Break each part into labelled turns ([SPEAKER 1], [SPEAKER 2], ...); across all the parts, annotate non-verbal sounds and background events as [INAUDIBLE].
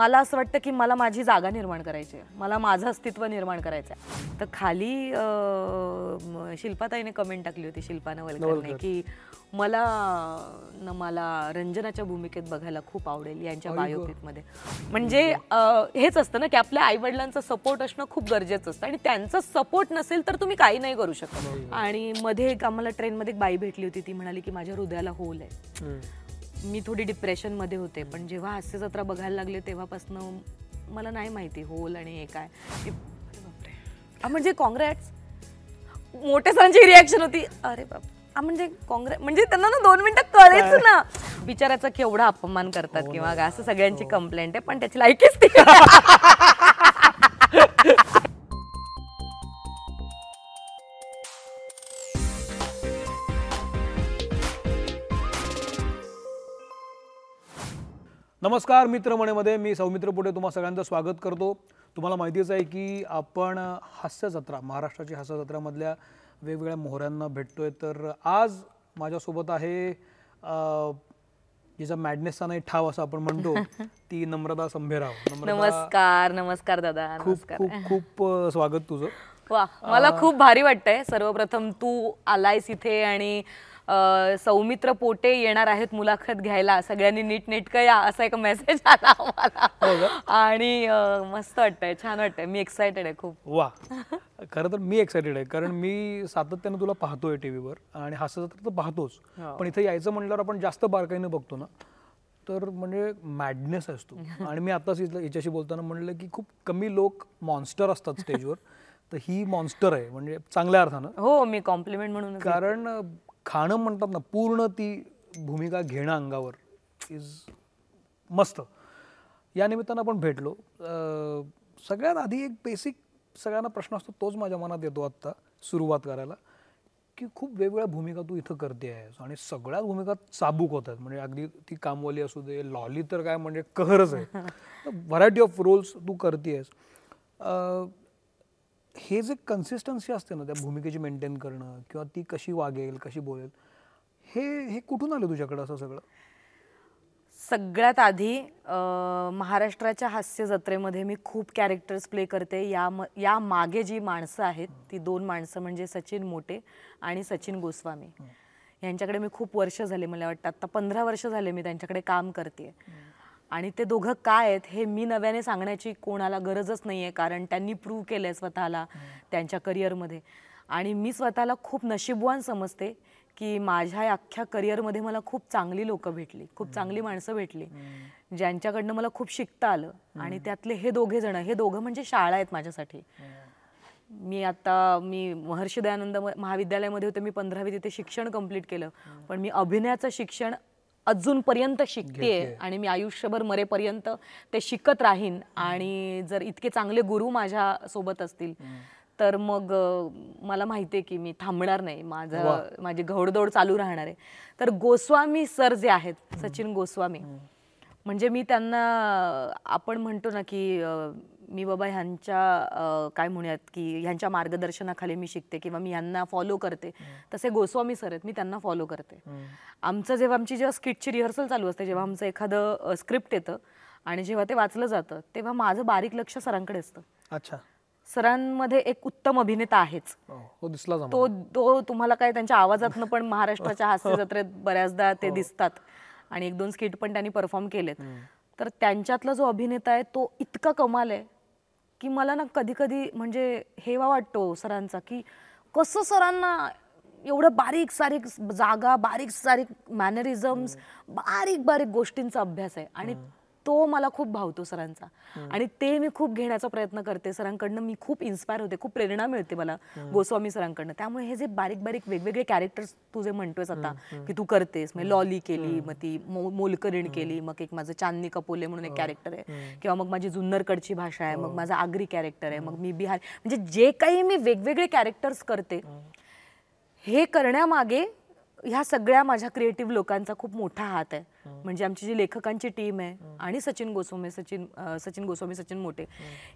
[SPEAKER 1] मला असं वाटतं की मला माझी जागा निर्माण करायची आहे. मला माझं अस्तित्व निर्माण करायचं आहे. तर खाली अं, शिल्पाताईने कमेंट टाकली होती शिल्पा नवलकरने की मला न मला रंजनाच्या भूमिकेत बघायला खूप आवडेल यांच्या बायोपिकमध्ये. म्हणजे अं, हेच असतं ना की आपल्या आई वडिलांचा सपोर्ट असणं खूप गरजेचं असतं. आणि त्यांचा सपोर्ट नसेल तर तुम्ही काही नाही करू शकत. आणि मध्ये एक आम्हाला ट्रेनमध्ये एक बाई भेटली होती. ती म्हणाली की माझ्या हृदयाला होल आहे. मी थोडी डिप्रेशनमध्ये होते पण जेव्हा हास्य जत्रा बघायला लागले तेव्हापासून मला नाही माहिती होल आणि हे काय. म्हणजे काँग्रेस मोठ्या सरांची रिॲक्शन होती अरे बाप म्हणजे काँग्रेस म्हणजे त्यांना ना दोन मिनिटं कळेच ना. बिचाराचा केवढा अपमान करतात किंवा काय असं सगळ्यांची कंप्लेंट आहे पण त्याची लायकीच ती [LAUGHS]
[SPEAKER 2] नमस्कार मित्रमणेमध्ये मी सौमित्र पुढे तुम्हा सगळ्यांचं स्वागत करतो. तुम्हाला माहितीच आहे की आपण हास्य जत्रा महाराष्ट्राची हास्य जत्रामधल्या वेगवेगळ्या मोहऱ्यांना भेटतोय. तर आज माझ्यासोबत आहे जिचा मॅडनेसचा नाही ठाव असं आपण म्हणतो [LAUGHS] ती नम्रता संभेराव.
[SPEAKER 1] नमस्कार नमस्कार दादा
[SPEAKER 2] खूप खूप खूप स्वागत तुझं.
[SPEAKER 1] वा मला खूप भारी वाटतंय. सर्वप्रथम तू आलायस इथे आणि सौमित्र पोटे येणार आहेत मुलाखत घ्यायला. सगळ्यांनी नीट नेटकं या असा एक मेसेज आला
[SPEAKER 2] हो
[SPEAKER 1] आणि मस्त वाटतंय छान वाटतंय. मी एक्सायटेड आहे खूप.
[SPEAKER 2] वा. खरं तर मी एक्सायटेड आहे कारण मी सातत्यानं तुला पाहतोय टीव्हीवर आणि हास्य जत्रा तर पाहतोच.
[SPEAKER 1] हो.
[SPEAKER 2] पण इथे यायचं म्हटल्यावर आपण जास्त बारकाईने बघतो ना तर म्हणजे मॅडनेस असतो. [LAUGHS] आणि मी आताच हिच्याशी बोलताना म्हणलं की खूप कमी लोक मॉन्स्टर असतात स्टेजवर तर ही मॉन्स्टर आहे म्हणजे चांगल्या अर्थानं.
[SPEAKER 1] हो मी कॉम्प्लिमेंट म्हणून
[SPEAKER 2] कारण खाणं म्हणतात ना पूर्ण ती भूमिका घेणं अंगावर इज मस्त. या निमित्तानं आपण भेटलो. सगळ्यात आधी एक बेसिक सगळ्यांना प्रश्न असतो तोच माझ्या मनात येतो आत्ता सुरुवात करायला की खूप वेगवेगळ्या भूमिका तू इथं करते आहेस आणि सगळ्याच भूमिका चाबूक होत आहेत म्हणजे अगदी ती कामवाली असू दे लॉली तर काय म्हणजे कहरच आहे. व्हरायटी ऑफ रोल्स तू करतेस हे जे कन्सिस्टन्सी असते ना त्या भूमिकेची मेंटेन करणं किंवा ती कशी वागेल कशी बोलेल हे हे कुठून आलं तुझ्याकडं असं सगळं?
[SPEAKER 1] सगळ्यात आधी महाराष्ट्राच्या हास्य जत्रेमध्ये मी खूप कॅरेक्टर्स प्ले करते. या म या मागे जी माणसं आहेत ती दोन माणसं म्हणजे सचिन मोटे आणि सचिन गोस्वामी. यांच्याकडे मी खूप वर्ष झाले मला वाटतं आता पंधरा वर्ष झाले मी त्यांच्याकडे काम करते आणि ते दोघं काय आहेत हे मी नव्याने सांगण्याची कोणाला गरजच नाही आहे कारण त्यांनी प्रूव्ह केलं आहे स्वतःला त्यांच्या करिअरमध्ये आणि मी स्वतःला खूप नशीबवान समजते की माझ्या अख्ख्या करिअरमध्ये मला खूप चांगली लोकं भेटली खूप चांगली माणसं भेटली ज्यांच्याकडनं मला खूप शिकता आलं. आणि त्यातले हे दोघे जण हे दोघं म्हणजे शाळा आहेत माझ्यासाठी. मी आता मी महर्षी दयानंद म- महाविद्यालयामध्ये होते मी पंधरावी तिथे शिक्षण कंप्लीट केलं. पण मी अभिनयाचं शिक्षण अजूनपर्यंत शिकतेय आणि मी आयुष्यभर मरेपर्यंत ते शिकत राहीन आणि जर इतके चांगले गुरु माझ्या सोबत असतील तर मग मला माहिती आहे की मी थांबणार नाही. माझं माझी घोडदौड चालू राहणार आहे. तर गोस्वामी सर जे आहेत सचिन गोस्वामी म्हणजे मी त्यांना आपण म्हणतो ना की मी बाबा ह्यांच्या काय म्हणूयात की ह्यांच्या मार्गदर्शनाखाली मी शिकते किंवा मी ह्यांना फॉलो करते. तसे गोस्वामी सर आहेत मी त्यांना फॉलो करते. आमचं जेव्हा आमची जेव्हा स्किटची रिहर्सल चालू असते जेव्हा आमचं एखादं स्क्रिप्ट येतं आणि जेव्हा ते वाचलं जातं तेव्हा माझं बारीक लक्ष सरांकडे असतं.
[SPEAKER 2] अच्छा.
[SPEAKER 1] सरांमध्ये एक उत्तम अभिनेता आहेच.
[SPEAKER 2] हो, हो दिसला.
[SPEAKER 1] तो तो तुम्हाला काय त्यांच्या आवाजातनं पण महाराष्ट्राच्या [LAUGHS] हास्य जत्रेत बऱ्याचदा ते दिसतात आणि एक दोन स्किट पण त्यांनी परफॉर्म केलेत. तर त्यांच्यातला जो अभिनेता आहे तो इतका कमाल आहे. की मला ना कधी कधी म्हणजे हेवा वाटतो सरांचा की कसं सरांना एवढं बारीक सारीक जागा बारीक सारीक मॅनरिझम्स बारीक बारीक गोष्टींचा अभ्यास आहे. आणि तो मला खूप भावतो सरांचा. आणि ते मी खूप घेण्याचा प्रयत्न करते. सरांकडनं मी खूप इन्स्पायर होते. खूप प्रेरणा मिळते मला गोस्वामी सरांकडनं. त्यामुळे हे जे बारीक बारीक वेगवेगळे कॅरेक्टर्स तू जे म्हणतोयस आता की तू करतेस म्हणजे लॉली केली मग ती मोलकरीण केली मग एक माझं चांदणी कपोले म्हणून एक कॅरेक्टर आहे. किंवा मग माझी जुन्नरकडची भाषा आहे मग माझा आगरी कॅरेक्टर आहे मग मी बिहार म्हणजे जे काही मी वेगवेगळे कॅरेक्टर्स करते हे करण्यामागे ह्या सगळ्या माझ्या क्रिएटिव्ह लोकांचा खूप मोठा हात आहे. म्हणजे आमची जी लेखकांची टीम आहे आणि सचिन गोस्वामी सचिन सचिन गोस्वामी सचिन मोठे.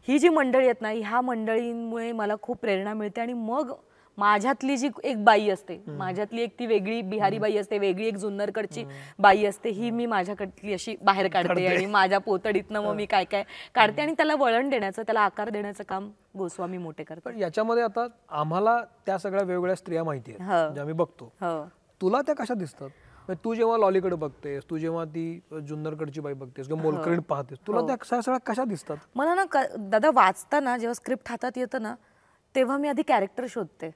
[SPEAKER 1] ही. जी मंडळी आहेत ना ह्या मंडळींमुळे मला खूप प्रेरणा मिळते आणि मग माझ्यातली जी एक बाई असते माझ्यातली एक ती वेगळी बिहारी बाई असते वेगळी एक जुन्नरकडची बाई असते ही मी माझ्याकडली अशी बाहेर काढते आणि माझ्या पोतडीतनं मग मी काय काय काढते आणि त्याला वळण देण्याचं त्याला आकार देण्याचं काम गोस्वामी मोठे करतात.
[SPEAKER 2] पण याच्यामध्ये आता आम्हाला त्या सगळ्या वेगवेगळ्या स्त्रिया माहिती
[SPEAKER 1] हो.
[SPEAKER 2] आहेत आम्ही बघतो.
[SPEAKER 1] हो.
[SPEAKER 2] तुला त्या कशा दिसतात? म्हणजे तू जेव्हा लॉलीकडे बघतेस तू जेव्हा ती जुन्नरकडची बाई बघतेस किंवा मोलकरीण पाहतेस तुला त्या सगळ्या सगळ्या कशा दिसतात?
[SPEAKER 1] मला ना दादा वाचताना जेव्हा स्क्रिप्ट हातात येतं ना तेव्हा मी आधी कॅरेक्टर शोधते.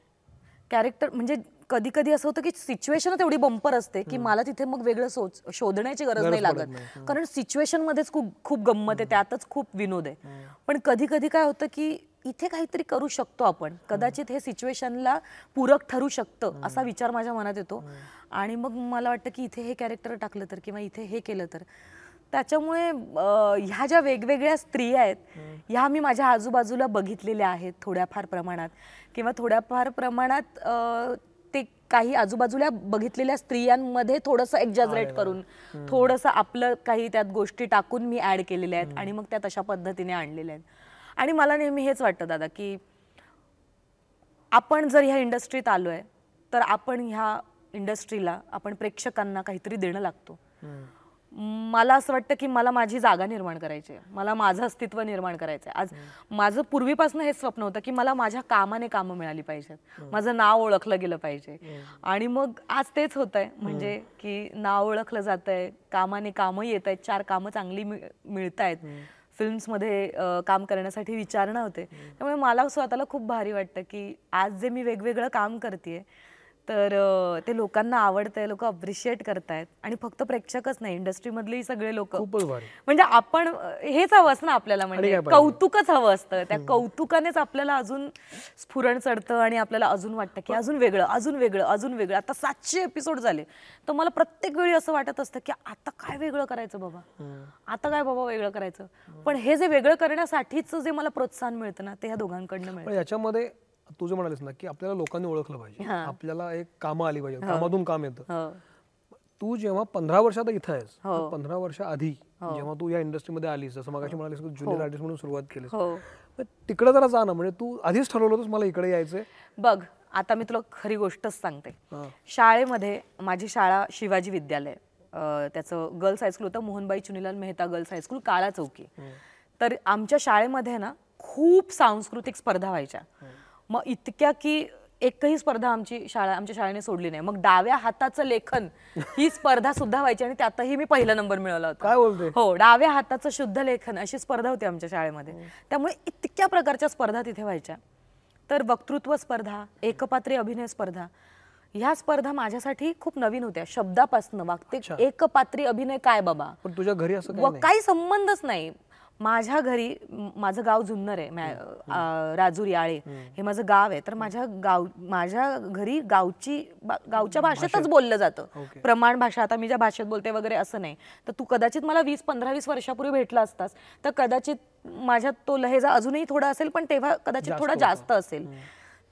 [SPEAKER 1] कॅरेक्टर म्हणजे कधी कधी असं होतं की सिच्युएशन तेवढी बंपर असते की मला तिथे मग वेगळं सोच शोधण्याची गरज नाही लागत. कारण सिच्युएशन मध्येच खूप खूप गंमत आहे त्यातच खूप विनोद आहे. पण कधी कधी काय होतं की इथे काहीतरी करू शकतो आपण. कदाचित हे सिच्युएशनला पूरक ठरू शकतं असा विचार माझ्या मनात येतो. आणि मग मला वाटतं की इथे हे कॅरेक्टर टाकलं तर किंवा इथे हे केलं तर. त्याच्यामुळे ह्या ज्या वेगवेगळ्या स्त्रिया आहेत ह्या मी माझ्या आजूबाजूला बघितलेल्या आहेत थोड्याफार प्रमाणात. किंवा थोड्याफार प्रमाणात काही आजूबाजूला बघितलेल्या स्त्रियांमध्ये थोडंसं एक्झॅजरेट करून थोडंसं आपलं काही त्यात गोष्टी टाकून मी ऍड केलेल्या आहेत आणि मग त्या तशा पद्धतीने आणलेल्या आहेत. आणि मला नेहमी हेच वाटतं दादा की आपण जर ह्या इंडस्ट्रीत आलोय तर आपण ह्या इंडस्ट्रीला आपण प्रेक्षकांना काहीतरी देणं लागतो. मला असं वाटतं की मला माझी जागा निर्माण करायची आहे. मला माझं अस्तित्व निर्माण करायचं आहे आज माझं पूर्वीपासून हे स्वप्न होतं की मला माझ्या कामाने कामं मिळाली पाहिजेत. माझं नाव ओळखलं गेलं पाहिजे. आणि मग आज तेच होत आहे म्हणजे की नाव ओळखलं जात आहे कामाने कामं येत आहेत चार कामं चांगली मिळत आहेत फिल्म्समध्ये काम करण्यासाठी विचारणं होते. त्यामुळे मला स्वतःला खूप भारी वाटतं की आज जे मी वेगवेगळं काम करते तर ते लोकांना आवडतंय लोक अप्रिशिएट करतायत. आणि फक्त प्रेक्षकच नाही इंडस्ट्रीमधलेही सगळे लोक. म्हणजे आपण हेच हवं असतं ना आपल्याला म्हणजे? कौतुकच हवं असतं. त्या कौतुकानेच आपल्याला अजून स्फुरण चढतं आणि आपल्याला अजून वाटतं की अजून वेगळं अजून वेगळं अजून वेगळं. आता सातशे एपिसोड झाले. तर मला प्रत्येक वेळी असं वाटत असतं की आता काय वेगळं करायचं बाबा? आता काय बाबा वेगळं करायचं? पण हे जे वेगळं करण्यासाठीच जे मला प्रोत्साहन मिळतं ना ते ह्या दोघांकडनं मिळतं.
[SPEAKER 2] याच्यामध्ये तू जे म्हणालीस ना की आपल्याला लोकांनी ओळखलं पाहिजे. आपल्याला एक कामं आली पाहिजे. कामातून काम येतं.
[SPEAKER 1] हो.
[SPEAKER 2] तू जेव्हा पंधरा वर्षात इथं आहेस तर पंधरा वर्ष आधी जेव्हा तू या इंडस्ट्रीमध्ये आलीस जसं मगाशी म्हणालीस की ज्युनियर आर्टिस्ट म्हणून सुरुवात केलीस.
[SPEAKER 1] हो.
[SPEAKER 2] मग तिकडे जरा जा ना म्हणजे तू आधीच ठरवलं होतंस मला इकडे यायचंय?
[SPEAKER 1] बघ आता मी तुला खरी गोष्टच सांगते.
[SPEAKER 2] हा.
[SPEAKER 1] शाळेमध्ये माझी शाळा शिवाजी विद्यालय. अं, त्याचं गर्ल्स हायस्कूल होतं Mohanbai Chunilal Mehta girls high school Kala Chowki तर आमच्या शाळेमध्ये ना खूप सांस्कृतिक स्पर्धा व्हायच्या. मग इतक्या की एकही स्पर्धा आमची शाळा आमच्या शाळेने सोडली नाही. मग डाव्या हाताचं लेखन ही स्पर्धा सुद्धा व्हायची आणि त्यातही मी पहिला नंबर मिळवला होता.
[SPEAKER 2] काय बोलते?
[SPEAKER 1] हो डाव्या हाताचं शुद्ध लेखन अशी स्पर्धा होती आमच्या शाळेमध्ये. त्यामुळे इतक्या प्रकारच्या स्पर्धा तिथे व्हायच्या. तर वक्तृत्व स्पर्धा एकपात्री अभिनय स्पर्धा ह्या स्पर्धा माझ्यासाठी खूप नवीन होत्या. शब्दापासनं वागते एकपात्री अभिनय काय बाबा?
[SPEAKER 2] पण तुझ्या घरी असं
[SPEAKER 1] व काही संबंधच नाही. माझ्या घरी माझं गाव जुन्नर आहे राजुरी आळे हे माझं गाव आहे. तर माझ्या गाव माझ्या घरी गावची गावच्या भाषेतच बोललं जातं. प्रमाण भाषा आता मी ज्या भाषेत बोलते वगैरे असं नाही. तर तू कदाचित मला वीस पंधरा वीस वर्षापूर्वी भेटला असतास तर कदाचित माझ्यात तो लहेजा अजूनही थोडा असेल पण तेव्हा कदाचित थोडा जास्त असेल.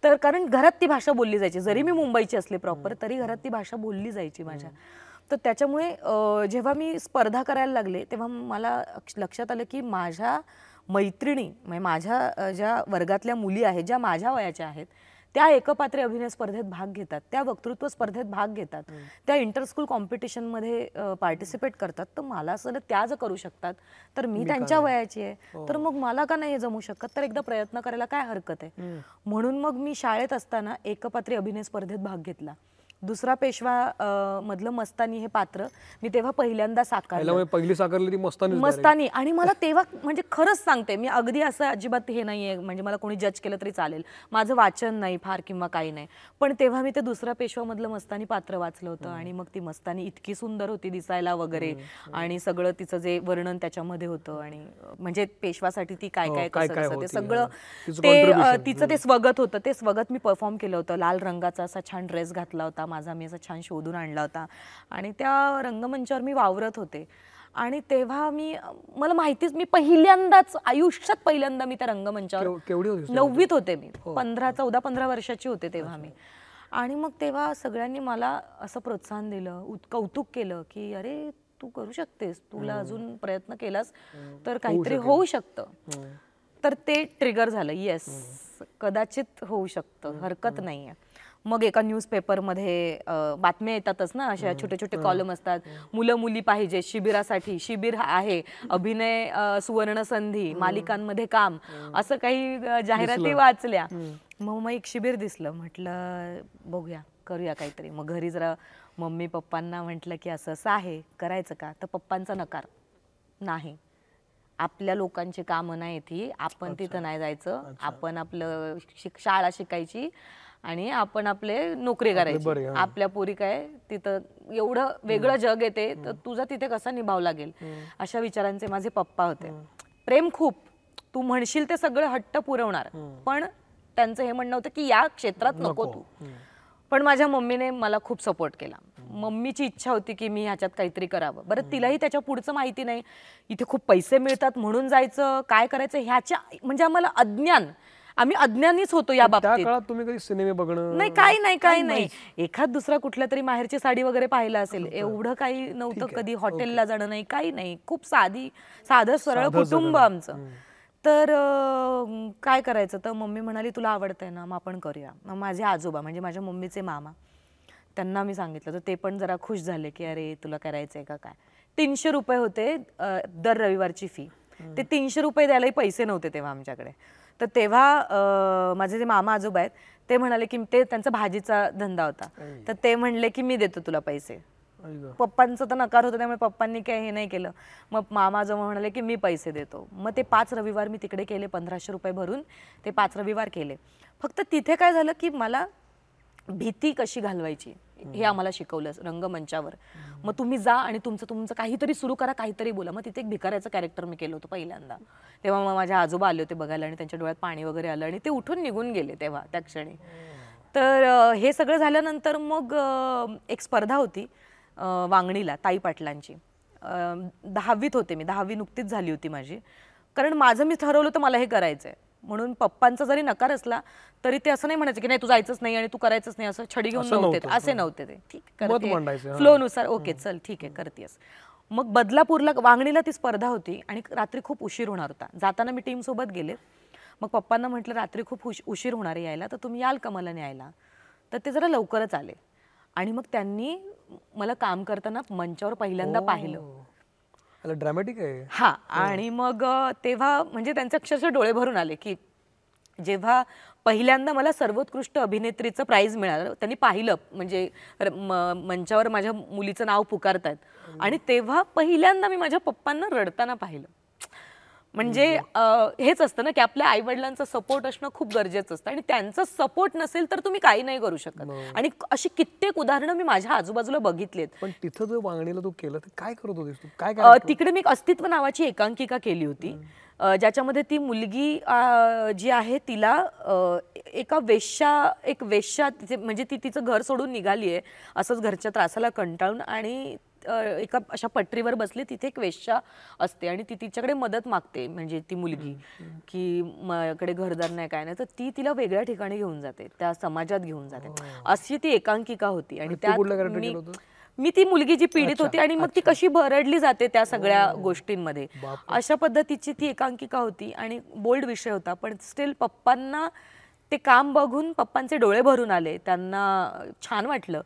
[SPEAKER 1] तर कारण घरात ती भाषा बोलली जायची. जरी मी मुंबईची असले प्रॉपर तरी घरात ती भाषा बोलली जायची माझ्या. तर त्याच्यामुळे जेव्हा मी स्पर्धा करायला लागले तेव्हा मला लक्षात आलं की माझ्या मैत्रिणी म्हणजे माझ्या ज्या वर्गातल्या मुली आहेत ज्या माझ्या वयाच्या आहेत त्या एकपात्री अभिनय स्पर्धेत भाग घेतात त्या वक्तृत्व स्पर्धेत भाग घेतात त्या इंटरस्कूल कॉम्पिटिशनमध्ये पार्टिसिपेट करतात. तर मला असं त्या जर करू शकतात तर मी त्यांच्या वयाची आहे. तर मग मला का नाही हे जमू शकत? तर एकदा प्रयत्न करायला काय हरकत आहे? म्हणून मग मी शाळेत असताना एकपात्री अभिनय स्पर्धेत भाग घेतला. दुसरा पेशवा मधलं मस्तानी हे पात्र मी तेव्हा पहिल्यांदा साकारलं.
[SPEAKER 2] पहिला म्हणजे पहिली साकारली ती मस्तानी
[SPEAKER 1] मस्तानी. आणि मला तेव्हा म्हणजे खरंच सांगते मी अगदी असं अजिबात हे नाहीये म्हणजे मला कोणी जज केलं तरी चालेल. माझं वाचन नाही फार किंवा काही नाही. पण तेव्हा मी ते दुसऱ्या पेशवामधलं मस्तानी पात्र वाचलं होतं आणि मग ती मस्तानी इतकी सुंदर होती दिसायला वगैरे आणि सगळं तिचं जे वर्णन त्याच्यामध्ये होतं आणि म्हणजे पेशवासाठी ती काय
[SPEAKER 2] हो,
[SPEAKER 1] काय कसं ते सगळं ते. तिचं ते स्वगत होतं ते स्वगत मी परफॉर्म केलं होतं. लाल रंगाचा असा छान ड्रेस घातला होता. माझा मी असा छान शोधून आणला होता. आणि त्या रंगमंचावर मी वावरत होते. आणि तेव्हा मी मला माहितीच मी पहिल्यांदाच आयुष्यात पहिल्यांदा मी त्या रंगमंचावर नववीत होते मी. पंधरा चौदा पंधरा वर्षाची होते तेव्हा मी. आणि मग तेव्हा सगळ्यांनी मला असं प्रोत्साहन दिलं कौतुक केलं की अरे तू करू शकतेस. तुला अजून प्रयत्न केलास तर काहीतरी होऊ शकतं. तर ते ट्रिगर झालं. येस. कदाचित होऊ शकतं. हरकत नाहीये. मग एका न्यूजपेपरमध्ये बातम्या येतातच ना अशा छोटे छोटे कॉलम असतात. मुलं मुली पाहिजे शिबिरासाठी शिबिर हा आहे. अभिनय सुवर्ण संधी मालिकांमध्ये काम असं काही जाहिराती वाचल्या. मग मग एक शिबिर दिसलं. म्हटलं बघूया करूया काहीतरी. मग घरी जरा मम्मी पप्पांना म्हटलं की असं असं आहे. करायचं का? तर पप्पांचा नकार. नाही. आपल्या लोकांची कामं नाही ती आपण तिथं नाही जायचं. आपण आपलं शिक शाळा शिकायची. आणि आपण आपले नोकरी
[SPEAKER 2] बरे,
[SPEAKER 1] करायची.
[SPEAKER 2] हा.
[SPEAKER 1] आपल्या पोरी काय तिथं एवढं वेगळं जग येते तर तुझा तिथे कसा निभाव लागेल? अशा विचारांचे माझे पप्पा होते. प्रेम खूप. तू म्हणशील ते सगळं हट्ट पुरवणार. पण त्यांचं हे म्हणणं होतं की या क्षेत्रात नको तू. पण माझ्या मम्मीने मला खूप सपोर्ट केला. मम्मीची इच्छा होती की मी ह्याच्यात काहीतरी करावं. बरं तिलाही त्याच्या पुढचं माहिती नाही. इथे खूप पैसे मिळतात म्हणून जायचं काय करायचं ह्याच्या म्हणजे आम्हाला अज्ञान. आम्ही अज्ञानीच होतो या
[SPEAKER 2] त्या
[SPEAKER 1] बाबतीत.
[SPEAKER 2] काळात तुम्ही कधी सिनेमे बघणं
[SPEAKER 1] नाही काही नाही काही नाही. एखाद दुसरा कुठल्या तरी माहेरची साडी वगैरे पाहिला असेल एवढं काही नव्हतं कधी हॉटेलला जाणं नाही काही नाही. खूप साधी साधं सरळ
[SPEAKER 2] साधं
[SPEAKER 1] कुटुंब
[SPEAKER 2] जगणं.
[SPEAKER 1] आमचं तर अं, काय करायचं? तर मम्मी म्हणाली तुला आवडतंय ना मग आपण करूया. मग माझे आजोबा म्हणजे माझ्या मम्मीचे मामा त्यांना मी सांगितलं. तर ते पण जरा खुश झाले की अरे तुला करायचंय का काय? तीनशे रुपये होते अं, दर रविवारची फी ते तीनशे रुपये द्यायलाही पैसे नव्हते तेव्हा आमच्याकडे. तर तेव्हा माझे जे मामा आजोबा आहेत ते म्हणाले की ते त्यांचा भाजीचा धंदा होता. तर ते म्हणले की मी देतो तुला पैसे. पप्पांचं तर नकार होतं त्यामुळे पप्पांनी काही हे नाही केलं. मग मामा जो म्हणाले की मी पैसे देतो. मग ते पाच रविवार मी तिकडे केले पंधराशे रुपये भरून ते पाच रविवार केले. फक्त तिथे काय झालं की मला भीती कशी घालवायची? हे आम्हाला शिकवलं रंगमंचावर. मग तुम्ही जा आणि तुमचं तुमचं काहीतरी सुरू करा काहीतरी बोला. मग तिथे एक भिकाऱ्याचं कॅरेक्टर मी केलं होतं पहिल्यांदा. तेव्हा मग माझ्या आजोबा आले होते बघायला आणि त्यांच्या डोळ्यात पाणी वगैरे आलं आणि ते उठून निघून गेले तेव्हा त्या क्षणी. तर हे सगळं झाल्यानंतर मग एक स्पर्धा होती वांगणीला ताई पाटलांची. दहावीत होते मी दहावी नुकतीच झाली होती माझी. कारण माझं मी ठरवलं तर मला हे करायचं आहे म्हणून पप्पांचा जरी नकार असला तरी ते असं नाही म्हणायचं की नाही तू जायचंच नाही आणि तू करायचंच नाही असं छडी घेऊन
[SPEAKER 2] असं
[SPEAKER 1] नव्हते
[SPEAKER 2] नव्हतं,
[SPEAKER 1] असे नव्हते ते. ठीक
[SPEAKER 2] मत मांडायचं, हा.
[SPEAKER 1] फ्लोनुसार ओके चल ठीक आहे करतेस मग बदलापूरला वांगणीला ती स्पर्धा होती आणि रात्री खूप उशीर होणार होता. जाताना मी टीम सोबत गेले. मग पप्पांना म्हटलं रात्री खूप उश- उशीर होणार आहे यायला तर तुम्ही याल का मला न्यायला? तर ते जरा लवकरच आले. आणि मग त्यांनी मला काम करताना मंचावर पहिल्यांदा पाहिलं.
[SPEAKER 2] ड्रॅमॅटिक आहे.
[SPEAKER 1] हा आणि मग तेव्हा म्हणजे त्यांचे अक्षरशः डोळे भरून आले की जेव्हा पहिल्यांदा मला सर्वोत्कृष्ट अभिनेत्रीचं प्राइज मिळालं त्यांनी पाहिलं म्हणजे मंचावर माझ्या मुलीचं नाव पुकारतायत. आणि तेव्हा पहिल्यांदा मी माझ्या पप्पांना रडताना पाहिलं. म्हणजे हेच असतं ना की आपल्या आई वडिलांचा सपोर्ट असणं खूप गरजेचं असतं. आणि त्यांचा सपोर्ट नसेल तर तुम्ही काही नाही करू शकत. आणि अशी कित्येक उदाहरणं मी माझ्या आजूबाजूला बघितलीत.
[SPEAKER 2] पण तिथं जो वांगणीला तू केलं ते काय करत होतीस तू? काय
[SPEAKER 1] तिकडे मी एक अस्तित्व नावाची एकांकिका केली होती. ज्याच्यामध्ये ती मुलगी जी आहे तिला एका वेश्या एक वेश्या तिचे म्हणजे ती तिचं घर सोडून निघाली आहे असंच घरच्या त्रासाला कंटाळून. आणि एका अशा पटरीवर बसली तिथे एक वेश्या असते आणि ती तिच्याकडे मदत मागते म्हणजे ती मुलगी की माझ्याकडे घरदार नाही काय नाही. तर ती तिला वेगळ्या ठिकाणी घेऊन जाते त्या समाजात घेऊन जाते. अशी ती एकांकिका होती आणि
[SPEAKER 2] आणि तू
[SPEAKER 1] त्यात
[SPEAKER 2] कुठलं character
[SPEAKER 1] मी ती मुलगी जी पीडित होती आणि मग ती कशी भरडली जाते त्या सगळ्या गोष्टींमध्ये. अशा पद्धतीची ती एकांकिका होती आणि बोल्ड विषय होता पण स्टील पप्पांना ते काम बघून पप्पांचे डोळे भरून आले त्यांना छान वाटलं.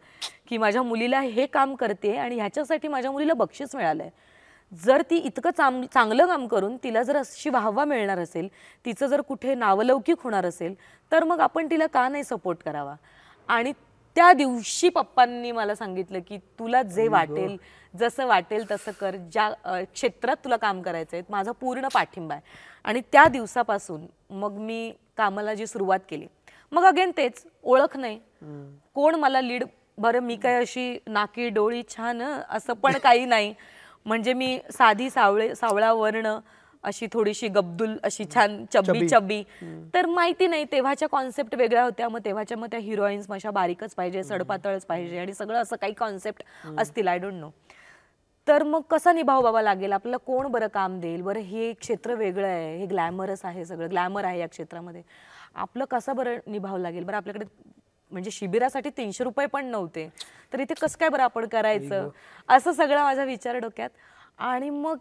[SPEAKER 1] की माझ्या मुलीला हे काम करते आणि ह्याच्यासाठी माझ्या मुलीला बक्षीस मिळालंय. जर ती इतकं चांग चांगलं काम करून तिला जर अशी वाहवा मिळणार असेल तिचं जर कुठे नावलौकिक होणार असेल तर मग आपण तिला का नाही सपोर्ट करावा? आणि त्या दिवशी पप्पांनी मला सांगितलं की तुला जे वाटेल जसं वाटेल तसं कर. ज्या क्षेत्रात तुला काम करायचं आहे माझा पूर्ण पाठिंबा आहे. आणि त्या दिवसापासून मग मी कामाला जी सुरुवात केली मग अगेन तेच ओळख नाही. कोण मला लीड बरं मी काय अशी नाकी डोळी छान असं पण काही नाही. म्हणजे मी साधी सावळे सावळा वर्ण अशी थोडीशी गब्दुल अशी छान चब्बी चब्बी तर माहिती नाही तेव्हाच्या कॉन्सेप्ट वेगळ्या होत्या. मग तेव्हाच्या मग त्या हिरोईन्स माझ्या बारीकच पाहिजे सडपातळच पाहिजे आणि सगळं असं काही कॉन्सेप्ट असतील आय डोंट नो तर मग कसा निभाव बाबा लागेल? आपल्याला कोण बरं काम देईल? बरं हे क्षेत्र वेगळं आहे. हे ग्लॅमरस आहे सगळं. ग्लॅमर आहे या क्षेत्रामध्ये. आपलं कसं बरं निभाव लागेल? बरं आपल्याकडे म्हणजे शिबिरासाठी तीनशे रुपये पण नव्हते. तर इथे कसं काय बरं आपण करायचं? असं सगळा माझा विचार डोक्यात. आणि मग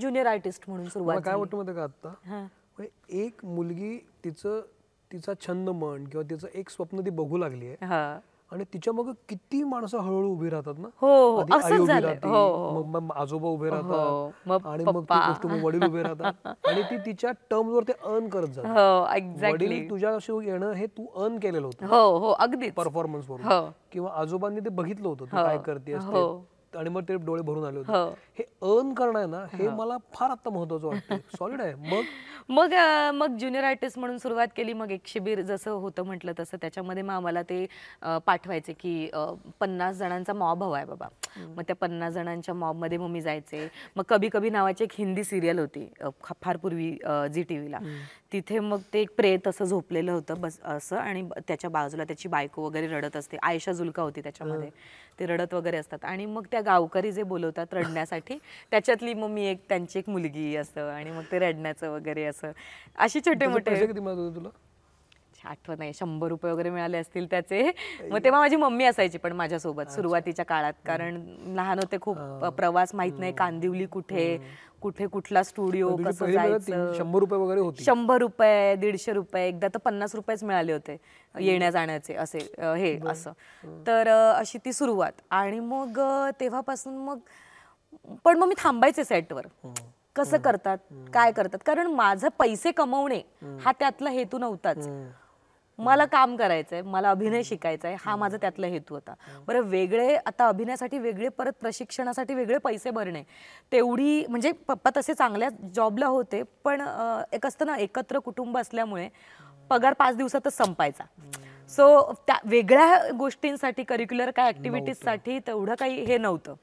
[SPEAKER 1] ज्युनियर आर्टिस्ट म्हणून
[SPEAKER 2] मला
[SPEAKER 1] सुरुवात
[SPEAKER 2] काय. वाटतं माहिती का आता
[SPEAKER 1] हा.
[SPEAKER 2] म्हणजे एक मुलगी तिचं तिचा छंद म्हण किंवा तिचं एक स्वप्न ती बघू लागली आहे
[SPEAKER 1] हा.
[SPEAKER 2] आणि तिच्या मग किती माणसं हळूहळू उभी राहतात ना
[SPEAKER 1] हो, हो,
[SPEAKER 2] आई
[SPEAKER 1] असंच
[SPEAKER 2] उभी. राहते,
[SPEAKER 1] हो, हो.
[SPEAKER 2] मग आजोबा उभे राहतात आणि मग ती. गोष्ट वडील उभे राहतात आणि ती तिच्या टर्म वर ते अर्न करत जातात वडील तुझ्याशी येणं हे तू अर्न केलेलं होतं
[SPEAKER 1] हो हो अगदीच
[SPEAKER 2] परफॉर्मन्स
[SPEAKER 1] हो.
[SPEAKER 2] वरून किंवा आजोबांनी ते बघितलं होतं तू. काय करतेस ते.
[SPEAKER 1] हो.
[SPEAKER 2] आणि मग ते डोळे भरून आले
[SPEAKER 1] हो.
[SPEAKER 2] होते. हे. अर्न करणं आहे ना हे मला फार आता महत्वाचं वाटतं सॉलिड [LAUGHS] आहे. मग?
[SPEAKER 1] मग अं, मग ज्युनियर आर्टिस्ट म्हणून सुरुवात केली मग एक शिबिर जसं होतं म्हटलं तसं. त्याच्यामध्ये मग आम्हाला ते अं, पाठवायचे की पन्नास जणांचा मॉब हवा आहे बाबा. मग त्या पन्नास जणांच्या मॉबमध्ये मग मी जायचे. मग कभी कभी नावाची एक हिंदी सिरियल होती अं, ख- फार पूर्वी जी टी व्हीला तिथे मग ते एक प्रेत असं झोपलेलं होतं बस असं आणि ब- त्याच्या बाजूला त्याची बायको वगैरे रडत असते. आयशा जुलका होती त्याच्यामध्ये. ते रडत वगैरे असतात. आणि मग त्या गावकरी जे बोलवतात रडण्यासाठी त्याच्यातली मग मी एक त्यांची एक मुलगी असं आणि मग ते रडण्याचं वगैरे असं. अशी छोटे मोठे
[SPEAKER 2] पैसे तुला
[SPEAKER 1] आठवत नाही शंभर रुपये वगैरे मिळाले असतील त्याचे. मग तेव्हा माझी मम्मी असायची पण माझ्यासोबत सुरुवातीच्या काळात. कारण लहान होते खूप प्रवास माहीत नाही कांदिवली कुठे कुठे कुठला स्टुडिओ कसं जायचं?
[SPEAKER 2] शंभर रुपये वगैरे होती.
[SPEAKER 1] शंभर रुपये दीडशे रुपये एकदा तर पन्नास रुपयेच मिळाले होते येण्या जाण्याचे असे हे असं. तर अशी ती सुरुवात. आणि मग तेव्हापासून मग पण मग मी थांबायचे सेटवर. कसं करतात? काय करतात? कारण माझं पैसे कमवणे हा त्यातला हेतू नव्हताच. मला काम करायचंय मला अभिनय शिकायचा आहे हा माझा त्यातला हेतू होता. बरं वेगळे आता अभिनयासाठी वेगळे परत प्रशिक्षणासाठी वेगळे पैसे भरणे तेवढी म्हणजे पप्पा तसे चांगल्या जॉबला होते पण एक असतं ना एकत्र कुटुंब असल्यामुळे पगार पाच दिवसातच संपायचा. सो त्या वेगळ्या गोष्टींसाठी करिक्युलर काय ऍक्टिव्हिटीजसाठी तेवढं काही हे नव्हतं.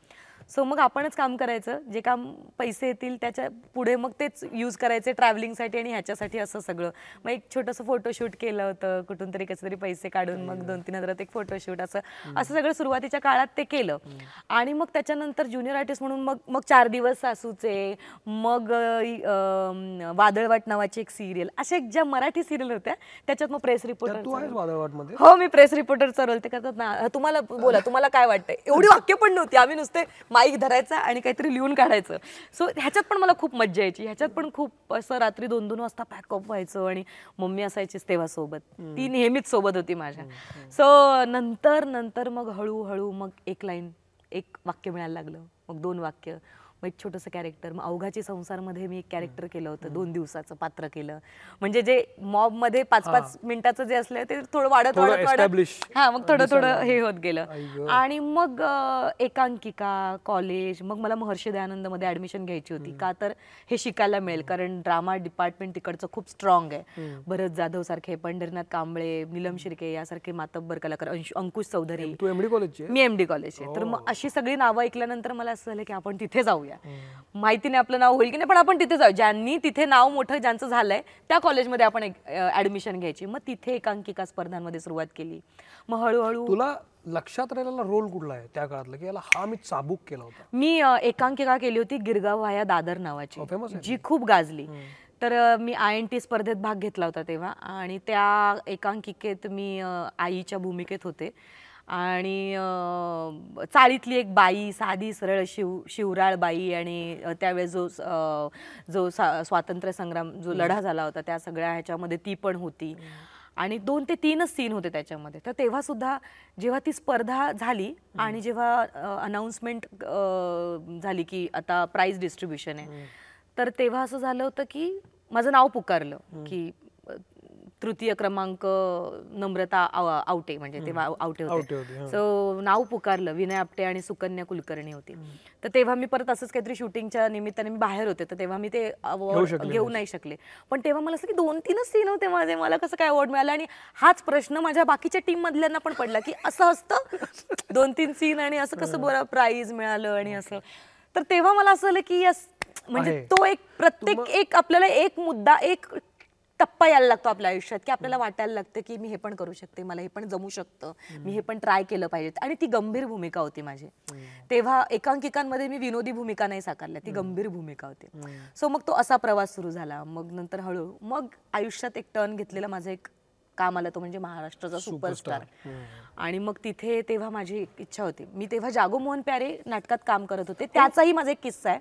[SPEAKER 1] सो मग आपणच काम करायचं. जे काम पैसे येतील त्याच्या पुढे मग तेच यूज करायचे ट्रॅव्हलिंगसाठी आणि ह्याच्यासाठी असं सगळं. मग एक छोटंसं फोटोशूट केलं होतं कुठून तरी कसं तरी पैसे काढून मग दोन तीन हजारात एक फोटोशूट असं असं सगळं सुरुवातीच्या काळात ते केलं. आणि मग त्याच्यानंतर ज्युनियर आर्टिस्ट म्हणून मग मग चार दिवस सासूचे मग वादळवाट नावाची एक सिरियल अशा एक ज्या मराठी सिरियल होत्या त्याच्यात मग प्रेस रिपोर्टर हो मी प्रेस रिपोर्टरचा रोल ते करतात ना तुम्हाला बोला तुम्हाला काय वाटतंय? एवढी वाक्य पण नव्हती. आम्ही नुसते माईक धरायचा आणि काहीतरी लिहून काढायचं. सो ह्याच्यात पण मला खूप मज्जा यायची. ह्याच्यात पण खूप असं रात्री दोन दोन वाजता पॅकअप व्हायचं आणि मम्मी असायचीच तेव्हा सोबत ती नेहमीच सोबत होती माझ्या. सो नंतर नंतर मग हळूहळू मग एक लाईन एक वाक्य मिळायला लागलं. मग दोन वाक्य. मग एक छोटंसं कॅरेक्टर मग अवघाची संसारमध्ये मी एक कॅरेक्टर केलं होतं दोन दिवसाचं पात्र केलं. म्हणजे जे मॉबमध्ये पाच पाच मिनिटाचं जे असलं ते थोडं वाढत
[SPEAKER 2] थोडं
[SPEAKER 1] वाढत हा मग थोडं थोडं हे होत गेलं. आणि मग अं, एकांकिका कॉलेज मग मला महर्षी दयानंदमध्ये ऍडमिशन घ्यायची होती. का तर हे शिकायला मिळेल कारण ड्रामा डिपार्टमेंट तिकडचं खूप स्ट्रॉंग आहे. भरत जाधव सारखे पंढरीनाथ कांबळे नीलम शिर्के यासारखे मातब्बर कलाकार अंश- अंकुश चौधरी.
[SPEAKER 2] तू एमडी कॉलेजची आहे?
[SPEAKER 1] मी एमडी कॉलेज आहे. तर मग अशी सगळी नावं ऐकल्यानंतर मला असं झालं की आपण तिथे जाऊया. माहिती नाही आपलं नाव होईल की नाही पण आपण तिथे जाऊ. ज्यांनी तिथे नाव मोठं ज्यांचं झालंय त्या कॉलेजमध्ये आपण ऍडमिशन घ्यायची. मग तिथे एकांकिका स्पर्धांमध्ये सुरुवात केली. मग हळूहळू
[SPEAKER 2] तुला लक्षात राहिलेला रोल कुठला आहे त्या काळातला? की याला हा मी चाबूक केला होता.
[SPEAKER 1] मी एकांकिका केली होती गिरगाव वाया दादर नावाची जी खूप गाजली. तर मी आय एन टी स्पर्धेत भाग घेतला होता तेव्हा आणि त्या एकांकिकेत मी आईच्या भूमिकेत होते. आणि अ, चाळीतली एक बाई साधी सरळ शिव शिवराळ बाई आणि अ, त्यावेळेस जो स- अ, जो सा- स्वातंत्र्य संग्राम जो लढा झाला होता त्या सगळ्या ह्याच्यामध्ये ती पण होती. आणि दोन ते तीनच सीन होते त्याच्यामध्ये. तर तेव्हा सुद्धा जेव्हा ती स्पर्धा झाली आणि जेव्हा अनाऊन्समेंट झाली की आता प्राइज डिस्ट्रीब्युशन आहे. तर तेव्हा असं झालं होतं की माझं नाव पुकारलं की तृतीय क्रमांक नम्रता आव- आवटे म्हणजे तेव्हा आवटे
[SPEAKER 2] आवटे
[SPEAKER 1] होते.
[SPEAKER 2] होते, हं.
[SPEAKER 1] सो नाव पुकारलं विनय आपटे आणि सुकन्या कुलकर्णी होती. तर तेव्हा मी परत असंच काहीतरी शूटिंगच्या निमित्ताने मी बाहेर होते तर तेव्हा मी ते award
[SPEAKER 2] शकले
[SPEAKER 1] घेऊ नाही. शकले. पण तेव्हा मला असं की दोन तीनच सीन होते माझे मला कसं काय अवॉर्ड मिळाला? आणि हाच प्रश्न माझ्या बाकीच्या टीम मधल्यांना पण पडला की असं असतं? दोन तीन सीन आणि असं कसं बरं प्राईज मिळालं आणि असं. तर तेव्हा मला असं झालं की यस म्हणजे
[SPEAKER 2] आहे.
[SPEAKER 1] तो एक प्रत्येक एक आपल्याला एक मुद्दा एक टप्पा यायला लागतो आपल्या आयुष्यात की आपल्याला वाटायला लागतं की मी हे पण करू शकते मला हे पण जमू शकतं मी हे पण ट्राय केलं पाहिजे. आणि ती गंभीर भूमिका होती माझी. तेव्हा एकांकिकांमध्ये मी विनोदी भूमिका नाही साकारल्या ती गंभीर भूमिका होती. सो मग तो असा प्रवास सुरू झाला. मग नंतर हळू मग आयुष्यात एक टर्न घेतलेला माझा एक काम आलं तो म्हणजे महाराष्ट्राचा सुपरस्टार आणि मग तिथे तेव्हा माझी एक इच्छा होती. मी तेव्हा जागो मोहन प्यारे नाटकात काम करत होते. त्याचाही माझा एक किस्सा आहे.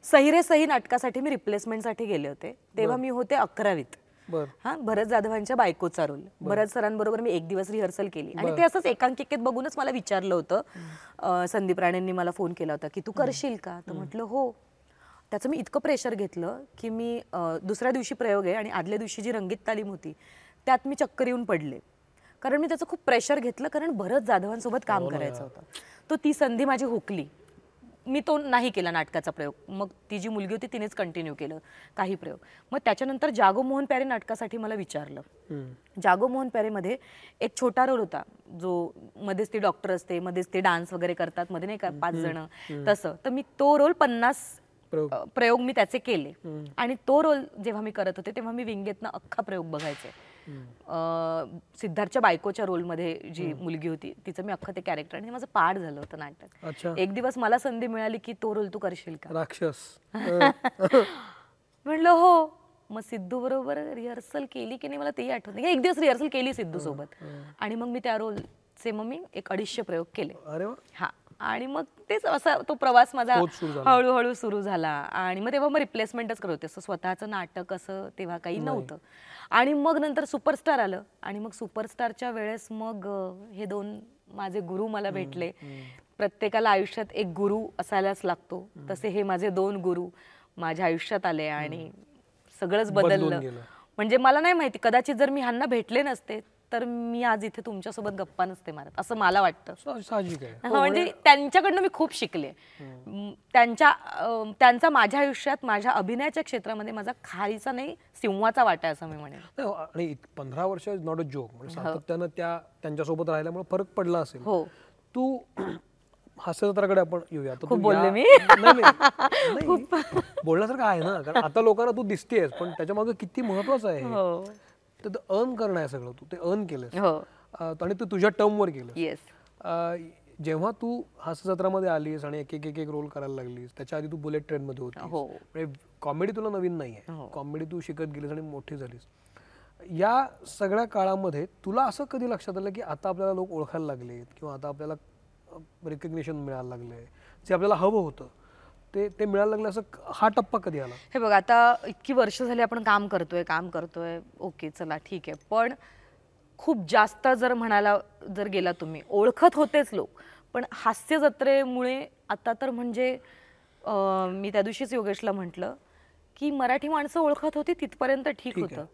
[SPEAKER 2] हं.
[SPEAKER 1] सही रे सही नाटकासाठी मी रिप्लेसमेंटसाठी गेले होते. तेव्हा मी होते अकरावीत. हा भरत जाधवांच्या बायकोचा रोल भरत सरांबरोबर मी एक दिवस रिहर्सल केली. आणि ते असंच एकांकिकेत बघूनच मला विचारलं होतं संदीप राणेंनी मला फोन केला होता की तू करशील का? तर म्हटलं हो. त्याचं मी इतकं प्रेशर घेतलं की मी दुसऱ्या दिवशी प्रयोग आहे आणि आदल्या दिवशी जी रंगीत तालीम होती त्यात मी चक्कर येऊन पडले. कारण मी त्याचं खूप प्रेशर घेतलं कारण भरत जाधवांसोबत काम करायचं होतं. तो ती संधी माझी हुकली. मी तो नाही केला नाटकाचा प्रयोग. मग ती जी मुलगी होती तिनेच कंटिन्यू केलं काही प्रयोग. मग त्याच्यानंतर जागो मोहन प्यारे नाटकासाठी मला विचारलं. जागो मोहन प्यारेमध्ये एक छोटा रोल होता जो मध्येच ती डॉक्टर असते मध्येच ते डान्स वगैरे करतात मध्ये नाही का पाच जण. तसं. तर मी तो रोल पन्नास
[SPEAKER 2] प्रयोग.
[SPEAKER 1] मी त्याचे केले. आणि तो रोल जेव्हा मी करत होते तेव्हा मी विंगेतनं अख्खा प्रयोग बघायचे. सिद्धार्थच्या बायकोच्या रोलमध्ये जी मुलगी होती तिचं मी अख्खं ते कॅरेक्टर आणि माझं पाठ झालं होतं नाटक.
[SPEAKER 2] अच्छा.
[SPEAKER 1] एक दिवस मला संधी मिळाली की तो रोल तू करशील का?
[SPEAKER 2] राक्षस. [LAUGHS]
[SPEAKER 1] म्हणलं हो. मग सिद्धू बरोबर रिहर्सल केली की नाही मला तेही आठवत नाही. एक दिवस रिहर्सल केली सिद्धू सोबत आणि मग मी त्या रोलचे मग मी एक अडीचशे प्रयोग केले.
[SPEAKER 2] अरे
[SPEAKER 1] हा. आणि मग तेच असा तो प्रवास माझा
[SPEAKER 2] तोच सुरू झाला.
[SPEAKER 1] हळूहळू सुरू झाला. आणि मग तेव्हा मग रिप्लेसमेंटच करत होते. असं स्वतःचं नाटक असं तेव्हा काही नव्हतं. आणि मग नंतर सुपरस्टार आलं. आणि मग सुपरस्टारच्या वेळेस मग अं, हे दोन माझे गुरु मला भेटले. प्रत्येकाला आयुष्यात एक गुरु असायलाच लागतो. तसे हे माझे दोन गुरु माझ्या आयुष्यात आले आणि सगळंच
[SPEAKER 2] बदलून
[SPEAKER 1] बदललं
[SPEAKER 2] गेलं.
[SPEAKER 1] म्हणजे मला नाही माहिती कदाचित जर मी ह्यांना भेटले नसते तर मी आज इथे तुमच्यासोबत गप्पा नसते मारत असं मला वाटतं.
[SPEAKER 2] सा- साहजिक आहे.
[SPEAKER 1] हा, म्हणजे त्यांच्याकडनं मी खूप शिकले. म, त्यांच्या अं, त्यांचा माझ्या आयुष्यात माझ्या अभिनयाच्या क्षेत्रामध्ये माझा खारीचा नाही सिंहाचा वाटा आहे असं मी म्हणेन.
[SPEAKER 2] नाही, आणि इत- पंधरा वर्ष इज नॉट अ जोक म्हणजे सातत्यानं त्या त्यांच्यासोबत राहिल्यामुळे फरक पडला असेल.
[SPEAKER 1] हो.
[SPEAKER 2] तू हास्यजत्राकडे आपण येऊया.
[SPEAKER 1] खूप बोलले मी.
[SPEAKER 2] नाही, नाही. [LAUGHS] नाही. बोलण्यासारखं आहे ना कारण आता लोकांना तू दिसतेस पण त्याच्यामागे किती महत्वाचं आहे हे.
[SPEAKER 1] हो.
[SPEAKER 2] तर अर्न करणं आहे सगळं तू. ते अर्न केलंस.
[SPEAKER 1] हो.
[SPEAKER 2] आणि ते तुझ्या टर्मवर केलं जेव्हा तू हास्यजत्रामध्ये आलीस आणि एक एक एक एक रोल करायला लागलीस त्याच्या आधी तू बुलेट ट्रेन मध्ये होती
[SPEAKER 1] हो.
[SPEAKER 2] म्हणजे कॉमेडी तुला नवीन नाही
[SPEAKER 1] हो.
[SPEAKER 2] आहे कॉमेडी तू शिकत गेलीस आणि मोठी झालीस. या सगळ्या काळामध्ये तुला असं कधी लक्षात आलं की आता आपल्याला लोक ओळखायला लागलेत किंवा आता आपल्याला रिकग्निशन मिळायला लागलंय? जे आपल्याला हवं होतं. ते ते मिळायला लागलं असं हा टप्पा कधी आला?
[SPEAKER 1] हे बघ आता इतकी वर्ष झाली आपण काम करतोय काम करतोय. ओके चला ठीक आहे. पण खूप जास्त जर म्हणायला जर गेला तुम्ही ओळखत होतेच लोक. पण हास्य जत्रेमुळे आता तर म्हणजे अं, मी त्या दिवशीच योगेशला म्हटलं की मराठी माणसं ओळखत होती तिथपर्यंत ठीक होतं.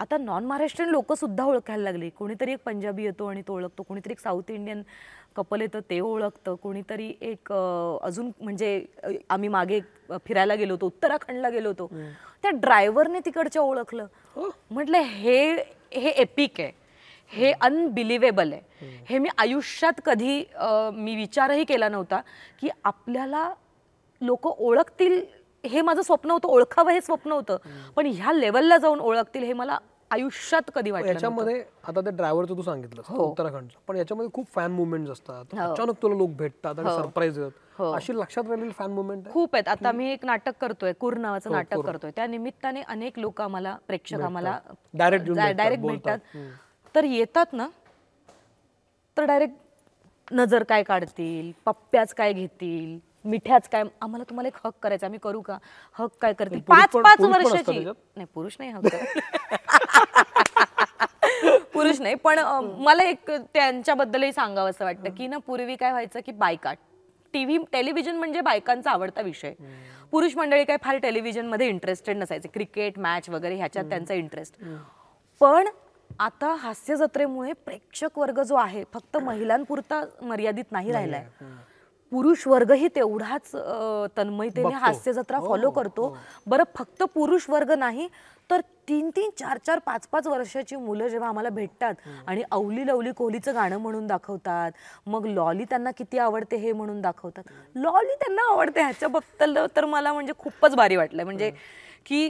[SPEAKER 1] आता नॉन महाराष्ट्रीयन लोक सुद्धा ओळखायला लागली. कोणीतरी एक पंजाबी येतो आणि तो ओळखतो कोणीतरी एक साऊथ इंडियन कपल येतं ते ओळखतं कोणीतरी एक अजून म्हणजे आम्ही मागे फिरायला गेलो होतो उत्तराखंडला गेलो होतो. त्या ड्रायव्हरने तिकडच्या ओळखलं. म्हटलं हे हे एपिक आहे. हे अनबिलिव्हेबल आहे. हे मी आयुष्यात कधी मी विचारही केला नव्हता की आपल्याला लोक ओळखतील हे माझं स्वप्न होतं ओळखावं हे स्वप्न होतं. पण ह्या लेवलला जाऊन ओळखतील हे मला आयुष्यात कधी वाटलं.
[SPEAKER 2] याच्यामध्ये आता ते ड्रायव्हरचं तू सांगितलं
[SPEAKER 1] हो.
[SPEAKER 2] उत्तराखंडचं. पण याच्यामध्ये खूप फॅन मुवमेंट असतात. अचानक तुला लोक भेटतात आणि सरप्राईज येतात अशी लक्षात राहिलेली फॅन मुवमेंट
[SPEAKER 1] खूप आहेत. आता मी एक नाटक करतोय कुर नावाचं नाटक करतोय. त्या निमित्ताने अनेक लोक आम्हाला प्रेक्षक आम्हाला डायरेक्ट
[SPEAKER 2] बोलतात.
[SPEAKER 1] भेटतात. तर येतात ना तर डायरेक्ट नजर काय काढतील पप्प्याच काय घेतील मिठ्याच काय? आम्हाला तुम्हाला एक हक करायचा आम्ही करू का? हक काय
[SPEAKER 2] पुरुष
[SPEAKER 1] पाच
[SPEAKER 2] पण-
[SPEAKER 1] पाच
[SPEAKER 2] पुरुष पण असतात
[SPEAKER 1] वर्षाची
[SPEAKER 2] त्याच्यात?
[SPEAKER 1] नाही पुरुष नाही हक. पुरुष नाही पण अं, मला एक त्यांच्याबद्दलही सांगावं असं वाटतं की ना पूर्वी काय व्हायचं की बायका टीव्ही टेलिव्हिजन म्हणजे बायकांचा आवडता विषय. पुरुष मंडळी काय फार टेलिव्हिजनमध्ये इंटरेस्टेड नसायचे. क्रिकेट मॅच वगैरे ह्याच्यात त्यांचा इंटरेस्ट पण आता हास्य जत्रेमुळे प्रेक्षक वर्ग जो आहे फक्त महिलांपुरता मर्यादित नाही राहिलाय. पुरुष वर्गही तेवढाच अं, तन्मयतेने
[SPEAKER 2] बघतो.
[SPEAKER 1] हास्य जत्रा फॉलो करतो बरं फक्त पुरुष वर्ग नाही तर तीन तीन चार चार पाच पाच वर्षाची मुलं जेव्हा आम्हाला भेटतात आणि अवली लवली कोहलीचं गाणं म्हणून दाखवतात मग लॉली त्यांना किती आवडते हे म्हणून दाखवतात. लॉली त्यांना आवडते ह्याच्याबद्दल तर मला म्हणजे खूपच भारी वाटलंय म्हणजे की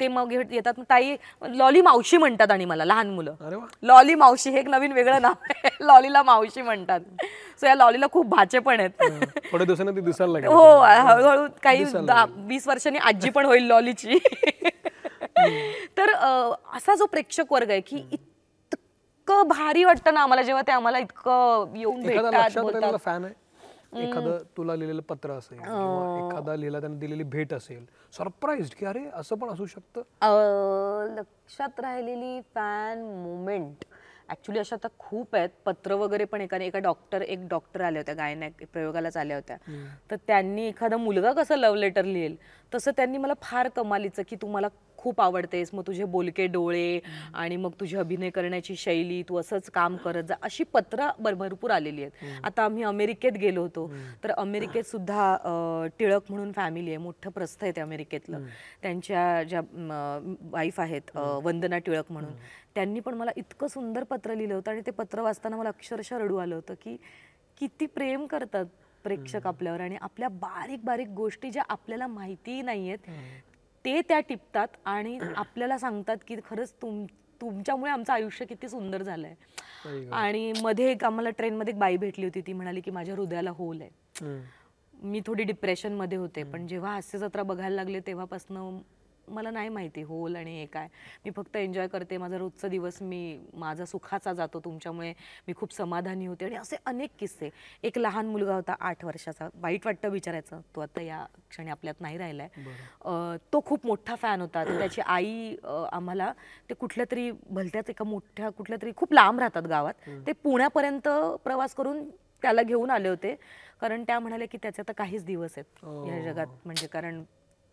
[SPEAKER 1] ते मग येतात ताई लॉली मावशी म्हणतात आणि मला लहान मुलं. लॉली मावशी हे एक नवीन वेगळं नाव आहे. [LAUGHS] लॉलीला मावशी म्हणतात. सो या लॉलीला खूप भाचे पण आहेत.
[SPEAKER 2] थोड्या दिवसांनी ती दिसायला लागेल.
[SPEAKER 1] हो हळूहळू काही वीस वर्षांनी आजी पण होईल लॉलीची. तर असा जो प्रेक्षक वर्ग आहे की इतकं भारी वाटतं ना आम्हाला जेव्हा ते आम्हाला इतकं येऊन
[SPEAKER 2] एखादा
[SPEAKER 1] भेटतात
[SPEAKER 2] फॅन आहे. एखादं तुला लिहिलेलं पत्र असेल एखादा लिहिला त्याने दिलेली भेट असेल सरप्राईज की अरे असं पण असू शकतं?
[SPEAKER 1] लक्षात राहिलेली फॅन मुमेंट ऍक्च्युली अशा आता खूप आहेत. पत्र वगैरे पण एका एका डॉक्टर एक डॉक्टर आल्या होत्या गायनॅक प्रयोगालाच आल्या होत्या. तर त्यांनी एखादा मुलगा कसं लव्ह लेटर लिहिल? तसं त्यांनी मला फार कमालीचं की तू मला खूप आवडतेस मग तुझे बोलके डोळे आणि मग तुझी अभिनय करण्याची शैली तू असंच काम करत जा अशी पत्र भर भरपूर आलेली आहेत. आता आम्ही अमेरिकेत गेलो होतो तर अमेरिकेत सुद्धा टिळक म्हणून फॅमिली आहे मोठं प्रस्थ आहे ते अमेरिकेतलं. त्यांच्या ज्या वाईफ आहेत वंदना टिळक म्हणून त्यांनी पण मला इतकं सुंदर पत्र लिहिलं होतं आणि ते पत्र वाचताना मला अक्षरशः रडू आलं होतं की किती प्रेम करतात. प्रेक्षक आपल्यावर आणि आपल्या बारीक बारीक गोष्टी ज्या आपल्याला माहितीही नाहीयेत ते त्या टिपतात आणि आपल्याला सांगतात की खरंच तुम तुमच्यामुळे आमचं आयुष्य किती सुंदर झालंय. आणि मध्ये एक आम्हाला ट्रेनमध्ये एक बाई भेटली होती ती म्हणाली की माझ्या हृदयाला होल आहे. मी थोडी डिप्रेशनमध्ये होते पण जेव्हा हास्य जत्रा बघायला लागले तेव्हापासनं मला नाही माहिती होल आणि हे काय. मी फक्त एन्जॉय करते माझा रोजचा दिवस. मी माझा सुखाचा जातो तुमच्यामुळे. मी खूप समाधानी होते. आणि असे अनेक किस्से. एक लहान मुलगा होता आठ वर्षाचा. वाईट वाटतं विचारायचं. तो आता या क्षणी आपल्यात नाही राहिलाय. अं, तो खूप मोठा फॅन होता. त्याची आई आम्हाला ते कुठल्या तरी भलत्याच एका मोठ्या कुठल्या तरी खूप लांब राहतात गावात. ते पुण्यापर्यंत प्रवास करून त्याला घेऊन आले होते. कारण त्या म्हणाल्या की त्याचे आता काहीच दिवस आहेत या जगात. म्हणजे कारण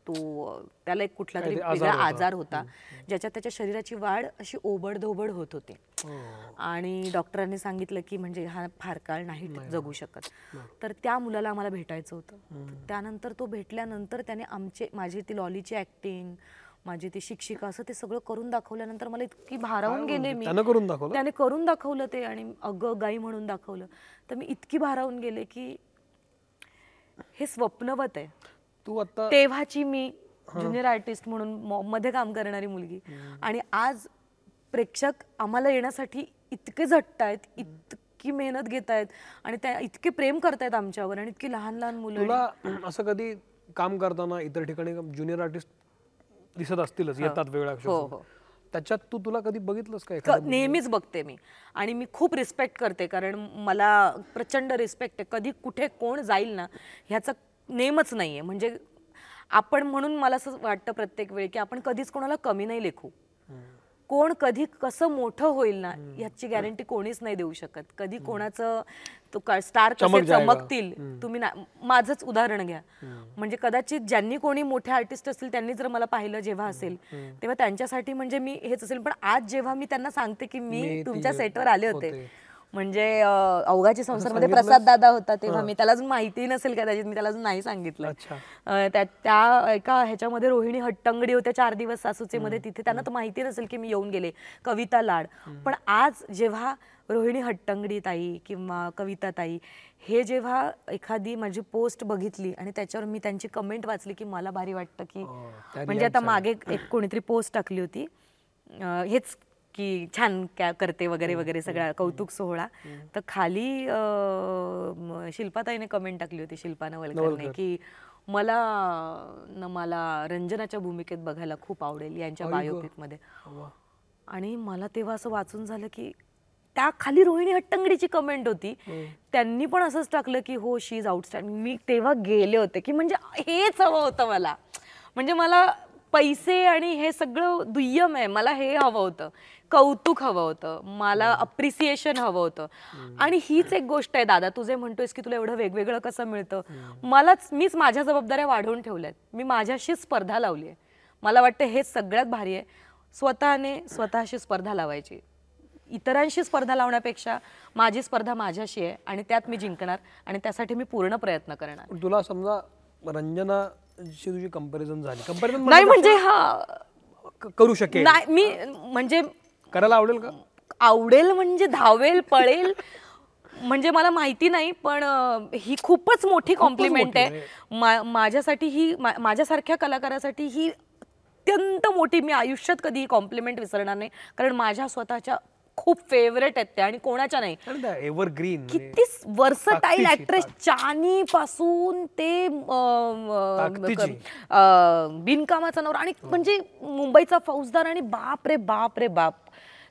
[SPEAKER 1] तो त्याला एक कुठला तरी वेगळा
[SPEAKER 2] होता.
[SPEAKER 1] आजार होता ज्याच्यात त्याच्या शरीराची वाढ अशी ओबडधोबड होत होते.
[SPEAKER 2] हो.
[SPEAKER 1] आणि डॉक्टरांनी सांगितलं की म्हणजे हा फार काळ नाही जगू शकत. तर त्या मुलाला आम्हाला भेटायचं होतं. तर त्यानंतर तो भेटल्यानंतर त्याने आमचे माझी ती लॉलीची ऍक्टिंग माझी ती शिक्षिका असं ते सगळं करून दाखवल्यानंतर मला इतकी भारावून गेले मी.
[SPEAKER 2] करून दाखवलं?
[SPEAKER 1] त्याने करून दाखवलं ते आणि अगं गाई म्हणून दाखवलं. तर मी इतकी भारावून गेले की हे स्वप्नवत आहे.
[SPEAKER 2] तू आता
[SPEAKER 1] तेव्हाची मी ज्युनियर आर्टिस्ट म्हणून मध्ये काम करणारी मुलगी. आणि आज प्रेक्षक आम्हाला येण्यासाठी इतके झट्ट आहेत इतकी मेहनत घेत आहेत आणि त्या इतके प्रेम करतायत आमच्यावर आणि इतकी लहान लहान मुलं
[SPEAKER 2] तुला [CLEARS THROAT] असं कधी काम करताना इतर ठिकाणी ज्युनियर आर्टिस्ट दिसत असतीलच येतात वेगळ्या
[SPEAKER 1] हो, हो.
[SPEAKER 2] त्याच्यात तू तुला कधी बघितलंस का
[SPEAKER 1] क-
[SPEAKER 2] एखाद्या
[SPEAKER 1] नेहमीच बघते मी. आणि मी खूप रिस्पेक्ट करते कारण मला प्रचंड रिस्पेक्ट आहे. कधी कुठे कोण जाईल ना ह्याचा नेमच नाहीये. म्हणजे आपण म्हणून मला असं वाटतं प्रत्येक वेळी की आपण कधीच कोणाला कमी नाही लेखू. कोण कधी कसं मोठं होईल ना ह्याची गॅरंटी कोणीच नाही देऊ शकत. कधी कोणाचं तो स्टार कसे. चमकतील तुम्ही ना माझंच उदाहरण घ्या. म्हणजे कदाचित ज्यांनी कोणी मोठे आर्टिस्ट असतील त्यांनी जर मला पाहिलं जेव्हा असेल तेव्हा त्यांच्यासाठी म्हणजे मी हेच असेल. पण आज जेव्हा मी त्यांना सांगते की
[SPEAKER 2] मी
[SPEAKER 1] तुमच्या सेटवर आले होते. म्हणजे अवघाची संसारमध्ये? प्रसाद दादा होता तेव्हा मी त्याला अजून माहिती नसेल कदाचित मी त्याला अजून नाही सांगितलं. त्या एका ह्याच्यामध्ये रोहिणी हट्टंगडी होत्या चार दिवस सासूचे मध्ये तिथे त्यांना तर माहिती नसेल की मी येऊन गेले. कविता लाड. पण आज जेव्हा रोहिणी हट्टंगडी ताई किंवा कविता ताई हे जेव्हा एखादी माझी पोस्ट बघितली आणि त्याच्यावर मी त्यांची कमेंट वाचली की मला भारी वाटतं की
[SPEAKER 2] हो,
[SPEAKER 1] म्हणजे आता मागे एक कोणीतरी पोस्ट टाकली होती. हेच की छान क्या करते वगैरे वगैरे सगळा कौतुक सोहळा. तर खाली अं, शिल्पाताईने कमेंट टाकली होती शिल्पा नवलकरने की मला न मला रंजनाच्या भूमिकेत बघायला खूप आवडेल यांच्या बायोपिकमध्ये.
[SPEAKER 2] वा.
[SPEAKER 1] आणि मला तेव्हा असं वाचून झालं की त्या खाली रोहिणी हट्टंगडीची कमेंट होती. त्यांनी पण असंच टाकलं की हो शी इज आउटस्टँडिंग मी तेव्हा गेले होते की म्हणजे हेच हवं होतं मला. म्हणजे मला पैसे आणि हे सगळं दुय्यम आहे. मला हे हवं होतं. कौतुक हवं होतं. मला अप्रिसिएशन हवं होतं. आणि हीच एक गोष्ट आहे दादा. तुझे म्हणतोयस की तुला एवढं वेगवेगळं कसं मिळतं? मलाच मीच माझ्या जबाबदाऱ्या वाढवून ठेवल्यात. मी माझ्याशी स्पर्धा लावली आहे. मला वाटतं हेच सगळ्यात भारी आहे. स्वतःने स्वतःशी स्पर्धा लावायची. इतरांशी स्पर्धा लावण्यापेक्षा माझी स्पर्धा माझ्याशी आहे आणि त्यात मी जिंकणार आणि त्यासाठी मी पूर्ण प्रयत्न करणार.
[SPEAKER 2] तुला समजा रंजनाची तुझी कंपॅरिझन झाली. कंपॅरिझन
[SPEAKER 1] नाही म्हणजे हा.
[SPEAKER 2] करू शकेल.
[SPEAKER 1] नाही मी म्हणजे
[SPEAKER 2] करायला आवडेल का?
[SPEAKER 1] आवडेल म्हणजे धावेल पळेल. म्हणजे मला माहिती नाही पण अं, ही खूपच मोठी कॉम्प्लिमेंट
[SPEAKER 2] मोठी
[SPEAKER 1] आहे. मा- माझ्यासाठी ही मा- माझ्यासारख्या कलाकारासाठी ही अत्यंत मोठी मी आयुष्यात कधी ही कॉम्प्लिमेंट विसरणार नाही. कारण माझ्या स्वतःच्या खूप फेवरेट आहेत त्या आणि कोणाच्या नाही.
[SPEAKER 2] आणि त्या एव्हर ग्रीन
[SPEAKER 1] किती वर्सटाईल ऍक्ट्रेस चानी पासून ते बिनकामाचा नवरा आणि म्हणजे मुंबईचा फौजदार आणि बाप रे बाप रे बाप.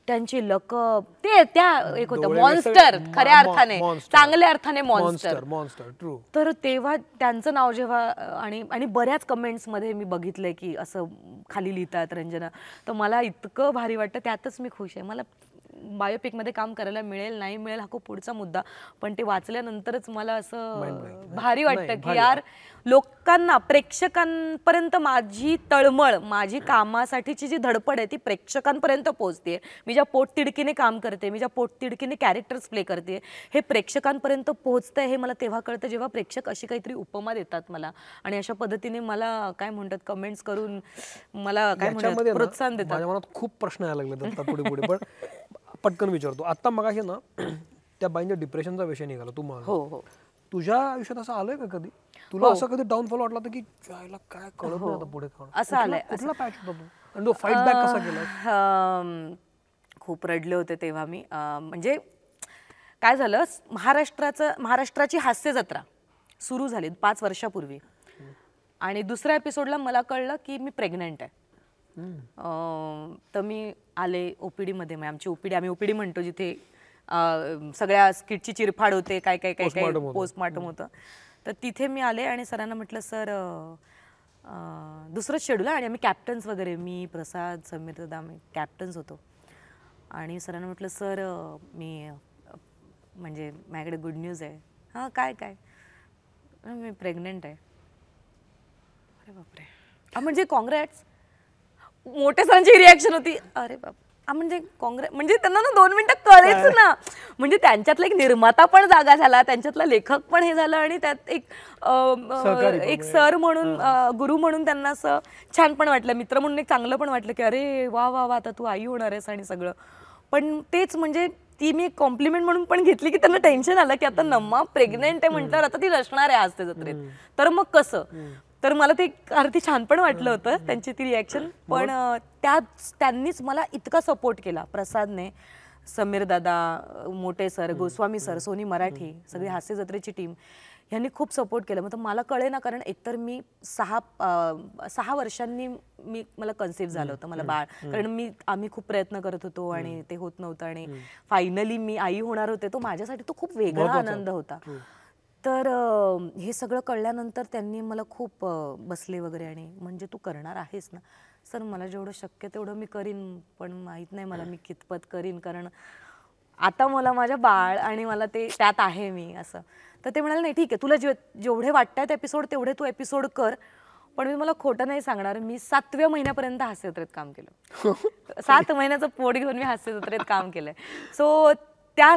[SPEAKER 1] त्यांची लकब ते त्या एक होतं मॉन्स्टर खऱ्या अर्थाने. चांगल्या अर्थाने मॉन्स्टर
[SPEAKER 2] मॉन्स्टर ट्रू
[SPEAKER 1] तर तेव्हा त्यांचं नाव जेव्हा आणि आणि बऱ्याच कमेंट्समध्ये मी बघितलंय की असं खाली लिहितात रंजना. तर मला इतकं भारी वाटतं त्यातच मी खुश आहे. मला बायोपिकमध्ये काम करायला मिळेल नाही मिळेल हा खूप पुढचा मुद्दा. पण ते वाचल्यानंतरच मला असं भारी वाटतं की यार लोकांना प्रेक्षकांपर्यंत माझी तळमळ माझी कामासाठीची जी धडपड आहे ती प्रेक्षकांपर्यंत पोहोचते मी ज्या पोटतिडकीने काम करते मी ज्या पोटतिडकीने कॅरेक्टर्स प्ले करते हे प्रेक्षकांपर्यंत पोहोचतंय हे मला तेव्हा कळतं जेव्हा प्रेक्षक अशी काहीतरी उपमा देतात मला. आणि अशा पद्धतीने मला काय म्हणतात कमेंट्स करून मला काय म्हणतात प्रोत्साहन देतात.
[SPEAKER 2] खूप प्रश्न यायला लागले पुढे पुढे पण पटकन विचारतो. आता मगाशी ना [CLEARS THROAT] त्या बाईंच्या डिप्रेशनचा विषय निघाला तू म्हणाला.
[SPEAKER 1] हो हो.
[SPEAKER 2] तुझ्या आयुष्यात असं आलंय का कधी? तुला असं कधी डाऊनफॉल वाटला होता की जायला काय कळत नाही आता पुढे?
[SPEAKER 1] असं आलंय,
[SPEAKER 2] कुठला पॅच होता तू? आणि तो फाईट बॅक कसा केला
[SPEAKER 1] खूप रडले होते तेव्हा मी. म्हणजे काय झालं महाराष्ट्राचं महाराष्ट्राची हास्य जत्रा सुरू झाली पाच वर्षापूर्वी. आणि दुसऱ्या एपिसोडला मला कळलं की मी प्रेग्नंट आहे. तर मी आले ओपीडीमध्ये. म्हणजे आमची ओपीडी आम्ही ओपीडी म्हणतो जिथे अं, सगळ्या स्किटची चिरफाड होते काय काय काय काय
[SPEAKER 2] Postmortem होतं.
[SPEAKER 1] पोस्टमार्टम होतं. तर तिथे मी आले आणि सरांना म्हटलं सर अं, अं, दुसरंच शेड्यूल आहे आणि आम्ही कॅप्टन्स वगैरे मी प्रसाद समीर दादा आम्ही कॅप्टन्स होतो. आणि सरांना म्हटलं सर अं, मी अं, म्हणजे माझ्याकडे गुड न्यूज आहे. हां काय काय? "अं, मी प्रेग्नंट आहे. अरे बापरे. अं, म्हणजे कॉंग्रॅट्स मोठ्या सरांची रिॲक्शन होती. अरे बाप. म्हणजे काँग्रेस म्हणजे त्यांना ना दोन मिनिटं कळेच ना. म्हणजे त्यांच्यातला एक निर्माता पण जागा झाला त्यांच्यातला लेखक पण हे झालं आणि त्यात एक अं, एक. सर म्हणून अं, गुरु म्हणून त्यांना असं छान पण वाटलं. मित्र म्हणून एक चांगलं पण वाटलं की अरे वा वा वा आता तू आई होणार आहेस आणि सगळं. पण तेच म्हणजे ती मी कॉम्प्लिमेंट म्हणून पण घेतली की त्यांना टेन्शन आलं की आता नम्मा प्रेग्नेंट आहे म्हटल्यावर आता ती रचणार आहे आज ते जत्रेत. तर मग कसं? तर मला ते अर्थी छान पण वाटलं होतं त्यांची ती रिॲक्शन पण त्याच त्यांनीच मला इतका सपोर्ट केला. प्रसादने समीर दादा मोठे sir Goswami sir Sony Marathi सगळी हास्य जत्रेची टीम यांनी खूप सपोर्ट केला. मग मला कळे ना कारण एकतर मी सहा सहा वर्षांनी मी मला कन्सिव्ह झालं होतं मला बाळ. कारण मी आम्ही खूप प्रयत्न करत होतो आणि ते होत नव्हतं आणि फायनली मी आई होणार होते तो माझ्यासाठी तो खूप वेगळा आनंद होता. तर अं, हे सगळं कळल्यानंतर त्यांनी मला खूप अं, बसले वगैरे आणि म्हणजे तू करणार आहेस ना. सर मला जेवढं शक्य तेवढं मी करीन पण माहीत नाही मला मी कितपत करीन कारण आता मला माझ्या बाळ आणि मला ते त्यात आहे मी असं. तर ते म्हणाले नाही ठीक आहे तुला जे जेवढे वाटतायत एपिसोड तेवढे तू एपिसोड कर पण मी मला खोटं नाही सांगणार. मी सातव्या महिन्यापर्यंत हास्य जत्रेत काम केलं. [LAUGHS] सात महिन्याचं पोट घेऊन मी हास्य जत्रेत काम केलंय. सो त्या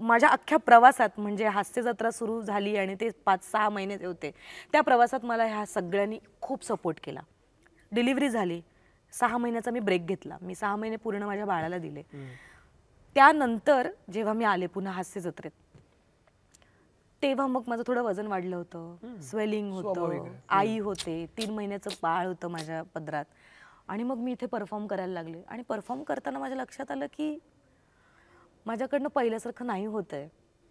[SPEAKER 1] माझ्या अख्ख्या प्रवासात म्हणजे हास्य जत्रा सुरू झाली आणि ते पाच सहा महिने होते त्या प्रवासात मला ह्या सगळ्यांनी खूप सपोर्ट केला. डिलिव्हरी झाली. सहा महिन्याचा मी ब्रेक घेतला. मी सहा महिने पूर्ण माझ्या बाळाला दिले. त्यानंतर जेव्हा मी आले पुन्हा हास्य जत्रेत तेव्हा मग माझं थोडं वजन वाढलं होतं. स्वेलिंग होतं. आई होते. तीन महिन्याचं बाळ होतं माझ्या पदरात. आणि मग मी इथे परफॉर्म करायला लागले. आणि परफॉर्म करताना माझ्या लक्षात आलं की माझ्याकडनं पहिल्यासारखं नाही होत आहे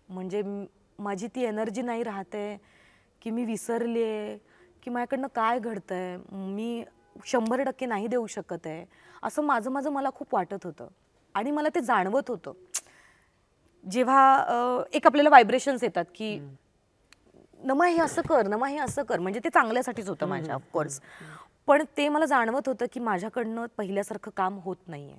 [SPEAKER 1] म्हणजे माझी ती एनर्जी नाही राहते की मी विसरली आहे की माझ्याकडनं काय घडतंय मी शंभर टक्के नाही देऊ शकत आहे. असं माझं माझं मला खूप वाटत होतं. आणि मला ते जाणवत होतं. जेव्हा एक आपल्याला व्हायब्रेशन्स येतात की नमा हे असं कर नमा हे असं कर म्हणजे ते चांगल्यासाठीच होतं माझ्या ऑफकोर्स पण ते मला जाणवत होतं की माझ्याकडनं पहिल्यासारखं काम होत नाहीये.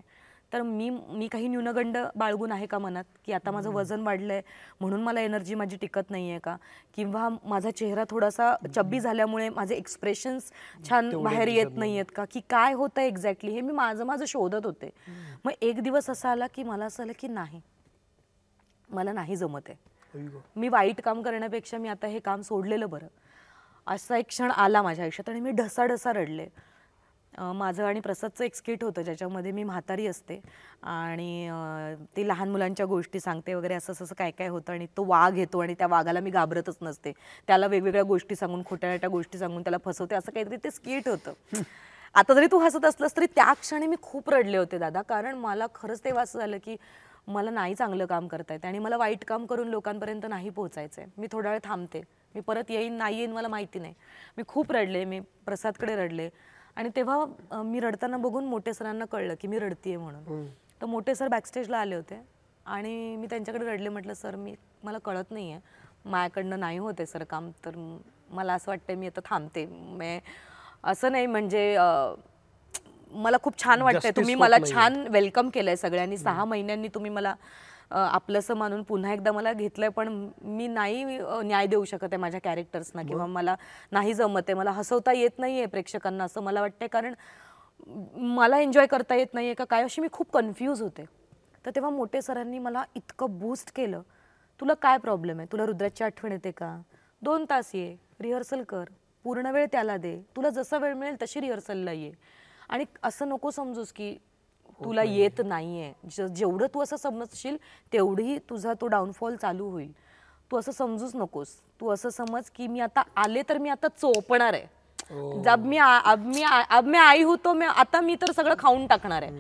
[SPEAKER 1] तर मी मी काही न्यूनगंड बाळगून आहे का मनात? की आता माझं वजन वाढलंय म्हणून मला एनर्जी माझी टिकत नाहीये का? किंवा माझा चेहरा थोडासा चब्बी झाल्यामुळे माझे एक्सप्रेशन्स छान बाहेर येत नाहीयेत का? की काय होतं एक्झॅक्टली हे मी माझं माझं शोधत होते. मग एक दिवस असा आला की मला असं आलं की नाही. मला नाही जमत आहे. मी वाईट काम करण्यापेक्षा मी आता हे काम सोडलेलं बरं. असा एक क्षण आला माझ्या आयुष्यात आणि मी ढसाढसा रडले. माझं आणि प्रसादचं एक स्किट होतं ज्याच्यामध्ये मी म्हातारी असते आणि ती लहान मुलांच्या गोष्टी सांगते वगैरे असं असं काय काय होतं आणि तो वाघ येतो आणि त्या वाघाला मी घाबरतच नसते. त्याला वेगवेगळ्या गोष्टी सांगून खोट्या खोट्या गोष्टी सांगून त्याला फसवते असं काहीतरी ते स्किट होतं. आता जरी तू हसत असलंस तरी त्या क्षणी मी खूप रडले होते दादा कारण मला खरंच तेव्हा असं झालं की मला नाही चांगलं काम करता येते आणि मला वाईट काम करून लोकांपर्यंत नाही पोहोचायचं आहे मी थोडा वेळ थांबते. मी परत येईन नाही येईन मला माहिती नाही. मी खूप रडले मी प्रसादकडे रडले. आणि तेव्हा मी रडताना बघून मोठे सरांना कळलं की मी रडतीये म्हणून. तर मोठे सर बॅकस्टेजला आले होते आणि मी त्यांच्याकडे रडले म्हटलं सर मी मला कळत नाही आहे माझ्याकडनं नाही होते सर काम तर मला असं वाटतं मी आता थांबते. मे असं नाही म्हणजे मला खूप छान वाटतंय. तुम्ही मला. छान वेलकम केलंय सगळ्यांनी. सहा महिन्यांनी तुम्ही मला आपलंसं मानून पुन्हा एकदा मला घेतलंय पण मी नाही न्याय देऊ शकत आहे माझ्या कॅरेक्टर्सना किंवा मला नाही जमत आहे. मला हसवता येत नाहीये प्रेक्षकांना असं मला वाटतंय कारण मला एन्जॉय करता येत नाहीये का काय अशी मी खूप कन्फ्यूज होते. तर तेव्हा मोठे सरांनी मला इतकं बूस्ट केलं. तुला काय प्रॉब्लेम आहे? तुला रुद्राची आठवण येते का? दोन तास ये रिहर्सल कर. पूर्ण वेळ त्याला दे. तुला जसा वेळ मिळेल तशी रिहर्सलला ये. आणि असं नको समजूस की तुला येत नाहीये. ज- जेवढं तू असं समजशील तेवढी तुझा तो डाऊनफॉल चालू होईल. तू असं समजूच नकोस. तू असं समज की मी आता आले तर मी आता चोपणार आहे. जब मी आ- अब मी आ- अब मी आई होतो मी आता मी तर सगळं खाऊन टाकणार आहे.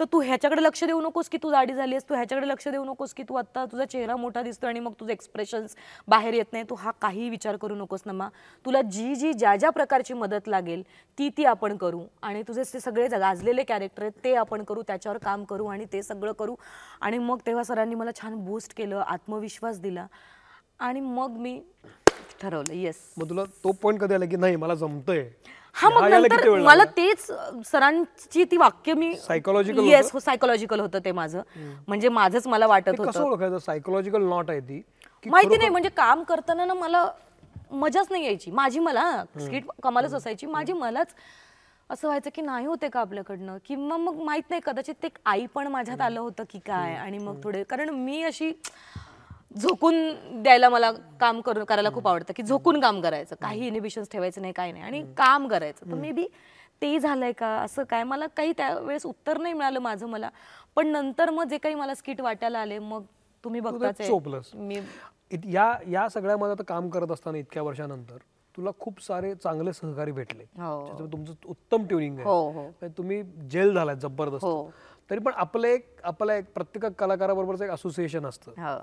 [SPEAKER 1] तर तू ह्याच्याकडे लक्ष देऊ नकोस की तू जाडी झाली आहेस. तू ह्याच्याकडे लक्ष देऊ नकोस की तू आत्ता तुझा चेहरा मोठा दिसतो आणि मग तुझे एक्सप्रेशन्स बाहेर येत नाही. तू हा काही विचार करू नकोस नमा तुला जी जी ज्या ज्या प्रकारची मदत लागेल ती ती आपण करू. आणि तुझे ते सगळे गाजलेले कॅरेक्टर आहेत ते आपण करू त्याच्यावर काम करू आणि ते सगळं करू. आणि मग तेव्हा सरांनी मला छान बूस्ट केलं आत्मविश्वास दिला. आणि मग मी ठरवलं येस
[SPEAKER 2] मग तुला तो पॉईंट कधी आला की नाही मला जमतंय?
[SPEAKER 1] हा मग
[SPEAKER 2] यायला
[SPEAKER 1] नंतर
[SPEAKER 2] वेळ
[SPEAKER 1] मला
[SPEAKER 2] लागला?
[SPEAKER 1] तेच अं, सरांची ती वाक्य मी
[SPEAKER 2] Psychological
[SPEAKER 1] येस
[SPEAKER 2] होतं?
[SPEAKER 1] सायकोलॉजिकल होतं ते माझं. म्हणजे माझंच मला वाटत
[SPEAKER 2] कसं
[SPEAKER 1] होतं.
[SPEAKER 2] ओळखायचं? सायकोलॉजिकल नॉट आहे ती. की
[SPEAKER 1] माहिती नाही म्हणजे काम करताना ना मला मजाच नाही यायची. माझी मला स्किट कमालच असायची. माझी मलाच असं व्हायचं की नाही होते का आपल्याकडनं? किंवा मग माहीत नाही कदाचित ते आई पण माझ्यात आलं होतं की काय आणि मग थोडे कारण मी अशी झोकून द्यायला मला काम करून करायला खूप आवडतं की झोकून काम करायचं. काही इनिबिशन्स ठेवायचं नाही काही नाही. आणि काम करायचं. तर मे बी ते झालंय का? असं काय? मला काही त्यावेळेस उत्तर नाही मिळालं माझं मला. पण नंतर मग जे काही मला स्किट वाटायला आले मग तुम्ही बघताच
[SPEAKER 2] चोपलंस.
[SPEAKER 1] मी
[SPEAKER 2] इत- या या सगळ्यामध्ये आता काम करत असताना इतक्या वर्षानंतर तुला खूप सारे चांगले सहकारी भेटले.
[SPEAKER 1] हो.
[SPEAKER 2] तुमचं उत्तम ट्युनिंग आहे.
[SPEAKER 1] हो, हो.
[SPEAKER 2] म्हणजे तुम्ही जेल झालाय जबरदस्त.
[SPEAKER 1] हो.
[SPEAKER 2] तरी पण आपलं एक आपलं एक प्रत्येक कलाकाराबरोबरचं एक असोसिएशन असतं.
[SPEAKER 1] हो.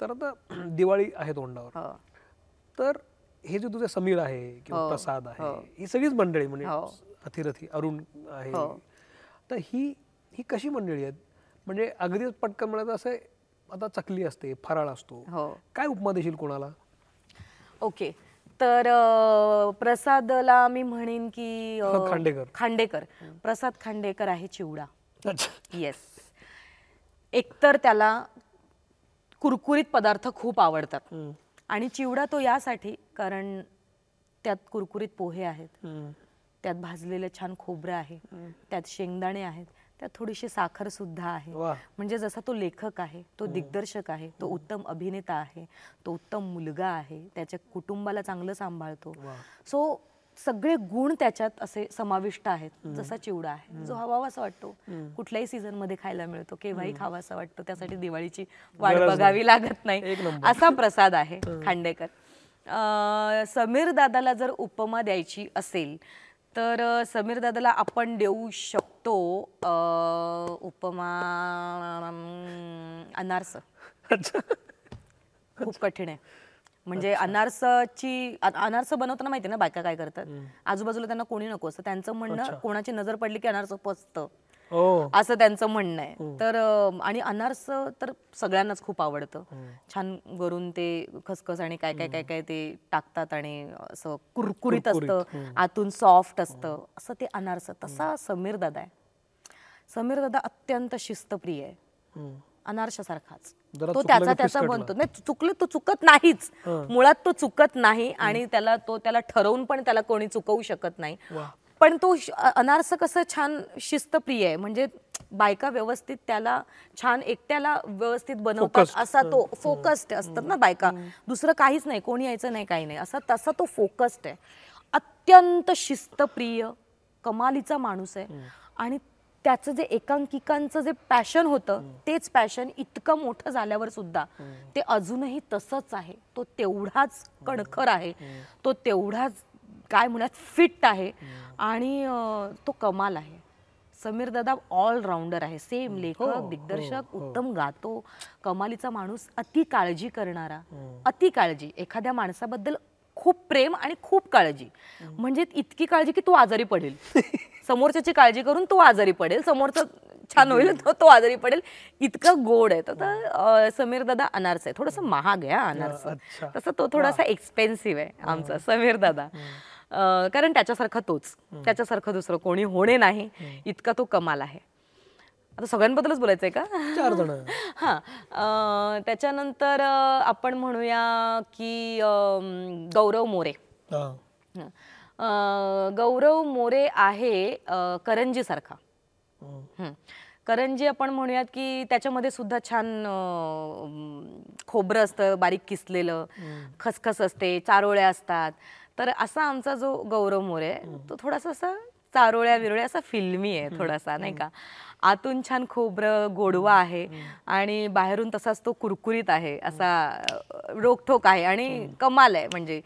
[SPEAKER 2] तर आता दिवाळी आहे तोंडावर.
[SPEAKER 1] हो.
[SPEAKER 2] तर हे जे तुझे समीर आहे किंवा
[SPEAKER 1] हो,
[SPEAKER 2] प्रसाद आहे
[SPEAKER 1] हो.
[SPEAKER 2] ही सगळीच मंडळी म्हणजे. अथिरथी अरुण आहे.
[SPEAKER 1] हो.
[SPEAKER 2] तर ही ही कशी मंडळी आहेत? म्हणजे अगदीच पटकन म्हणायचं असं आता चकली असते फराळ असतो.
[SPEAKER 1] हो.
[SPEAKER 2] काय उपमा देशील कोणाला?
[SPEAKER 1] ओके. तर अं, प्रसादला मी म्हणेन की अं,
[SPEAKER 2] खांडेकर.
[SPEAKER 1] खांडेकर. प्रसाद खांडेकर आहे चिवडा.
[SPEAKER 2] अच्छा.
[SPEAKER 1] येस एकतर त्याला कुरकुरीत पदार्थ खूप आवडतात. आणि चिवडा तो यासाठी कारण त्यात कुरकुरीत पोहे आहेत. त्यात भाजलेलं छान खोबरं आहे. त्यात शेंगदाणे आहेत. त्यात थोडीशी साखर सुद्धा आहे. म्हणजे जसा तो लेखक आहे तो दिग्दर्शक आहे तो उत्तम अभिनेता आहे तो उत्तम मुलगा आहे त्याच्या कुटुंबाला चांगलं सांभाळतो. सो सगळे गुण त्याच्यात असे समाविष्ट आहेत जसा चिवडा आहे. जो हवावासा वाटतो. कुठल्याही सीझनमध्ये खायला मिळतो केव्हाही खावासा वाटतो त्यासाठी दिवाळीची वाट. बघावी लागत नाही. असा प्रसाद आहे खांडेकर. अं, समीर दादाला जर उपमा द्यायची असेल तर समीर दादाला आपण देऊ शकतो उपमा अनारस. खूप कठीण आहे. म्हणजे अनारसाची अ- अनारस बनवताना माहिती ना बायका काय करतात? आजूबाजूला त्यांना कोणी नको असतं त्यांचं म्हणणं कोणाची नजर पडली की अनारस पचतं.
[SPEAKER 2] हो
[SPEAKER 1] असं त्यांचं म्हणणं आहे. तर अं, आणि अनारस तर सगळ्यांनाच खूप आवडतं. छान वरून ते खसखस आणि काय काय काय काय ते टाकतात आणि असं कुरकुरीत असतं. आतून सॉफ्ट असतं. असं ते अनारस. तसा समीर दादा आहे. समीर दादा अत्यंत शिस्तप्रिय आहे.
[SPEAKER 2] हम्म.
[SPEAKER 1] अनारशासारखाच.
[SPEAKER 2] जरा
[SPEAKER 1] तो
[SPEAKER 2] चुकलं
[SPEAKER 1] त्याचा
[SPEAKER 2] की
[SPEAKER 1] त्याचा
[SPEAKER 2] फिसकटला.
[SPEAKER 1] बनतो नाही चुकलं तो चुकत नाहीच. मुळात तो चुकत नाही आणि त्याला तो त्याला ठरवून पण त्याला कोणी चुकवू शकत नाही.
[SPEAKER 2] वा.
[SPEAKER 1] पण तो श- अ- अनारस कसं छान शिस्तप्रिय आहे. म्हणजे बायका व्यवस्थित त्याला छान एकट्याला व्यवस्थित बनवतात
[SPEAKER 2] Focused.
[SPEAKER 1] असा तो फोकस्ड असतात ना बायका. दुसरं काहीच नाही कोणी यायचं नाही काही नाही. असा तसा तो फोकस्ड आहे. अत्यंत शिस्तप्रिय कमालीचा माणूस आहे. आणि त्याचं जे एकांकिकांचं जे पॅशन होतं तेच पॅशन इतकं मोठं झाल्यावर सुद्धा ते अजूनही तसंच आहे. तो तेवढाच कणखर आहे. तो तेवढाच काय म्हणूयात फिट आहे. आणि तो कमाल आहे. समीर दादा ऑलराऊंडर आहे. सेम लेखक दिग्दर्शक उत्तम गातो कमालीचा माणूस अति काळजी करणारा अति काळजी. एखाद्या माणसाबद्दल खूप प्रेम आणि खूप काळजी. म्हणजे इतकी काळजी की तो आजारी पडेल. [LAUGHS] समोरच्याची काळजी करून तो आजारी पडेल. समोरचा छान होईल तो तो आजारी पडेल. इतकं गोड आहे. तर समीर दादा अनारस आहे थोडंसं महाग आहे अनारस. तसं तो थोडासा एक्सपेन्सिव्ह आहे आमचा समीर दादा. कारण त्याच्यासारखा तोच. त्याच्यासारखं दुसरं कोणी होणे नाही. इतका तो कमाल आहे. आता सगळ्यांबद्दलच बोलायचंय का?
[SPEAKER 2] चार जण.
[SPEAKER 1] हां. त्याच्यानंतर अं, आपण म्हणूया की अं, गौरव मोरे.
[SPEAKER 2] हा.
[SPEAKER 1] हं. अं, गौरव मोरे आहे अं, करंजीसारखा.
[SPEAKER 2] हम्म.
[SPEAKER 1] हं. करंजी आपण म्हणूयात की त्याच्यामध्ये सुद्धा छान अं, खोबरं असतं बारीक किसलेलं खसखस असते चारोळ्या असतात. तर असा आमचा जो गौरव मोरे आहे, तो थोडासा असा चारोळ्या विरोळ्या असा फिल्मी आहे थोडासा नाही का? आतून छान खोबरं गोडवा आहे आणि बाहेरून तसाच तो कुरकुरीत आहे असा रोकठोक आहे आणि कमाल आहे. म्हणजे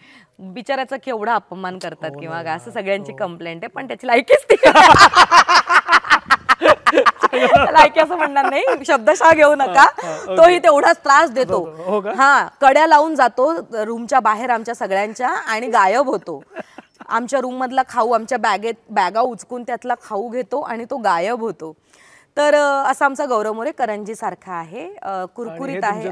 [SPEAKER 1] बिचाराचा केवढा अपमान करतात किंवा काय असं सगळ्यांची कंप्लेंट आहे पण त्याची लायकीच ती लायकी असं म्हणणार नाही. शब्दशः घेऊ नका. तोही तेवढाच त्रास देतो.
[SPEAKER 2] हो का?
[SPEAKER 1] हा कड्या लावून जातो रूमच्या बाहेर आमच्या सगळ्यांच्या आणि गायब होतो. आमच्या रूम मधला खाऊ आमच्या बॅगेत बॅगा उचकून त्यातला खाऊ घेतो आणि तो गायब होतो. तर असा आमचा गौरव मोरे करंजी सारखा आहे.
[SPEAKER 2] हे
[SPEAKER 1] कुरकुरीत आहे.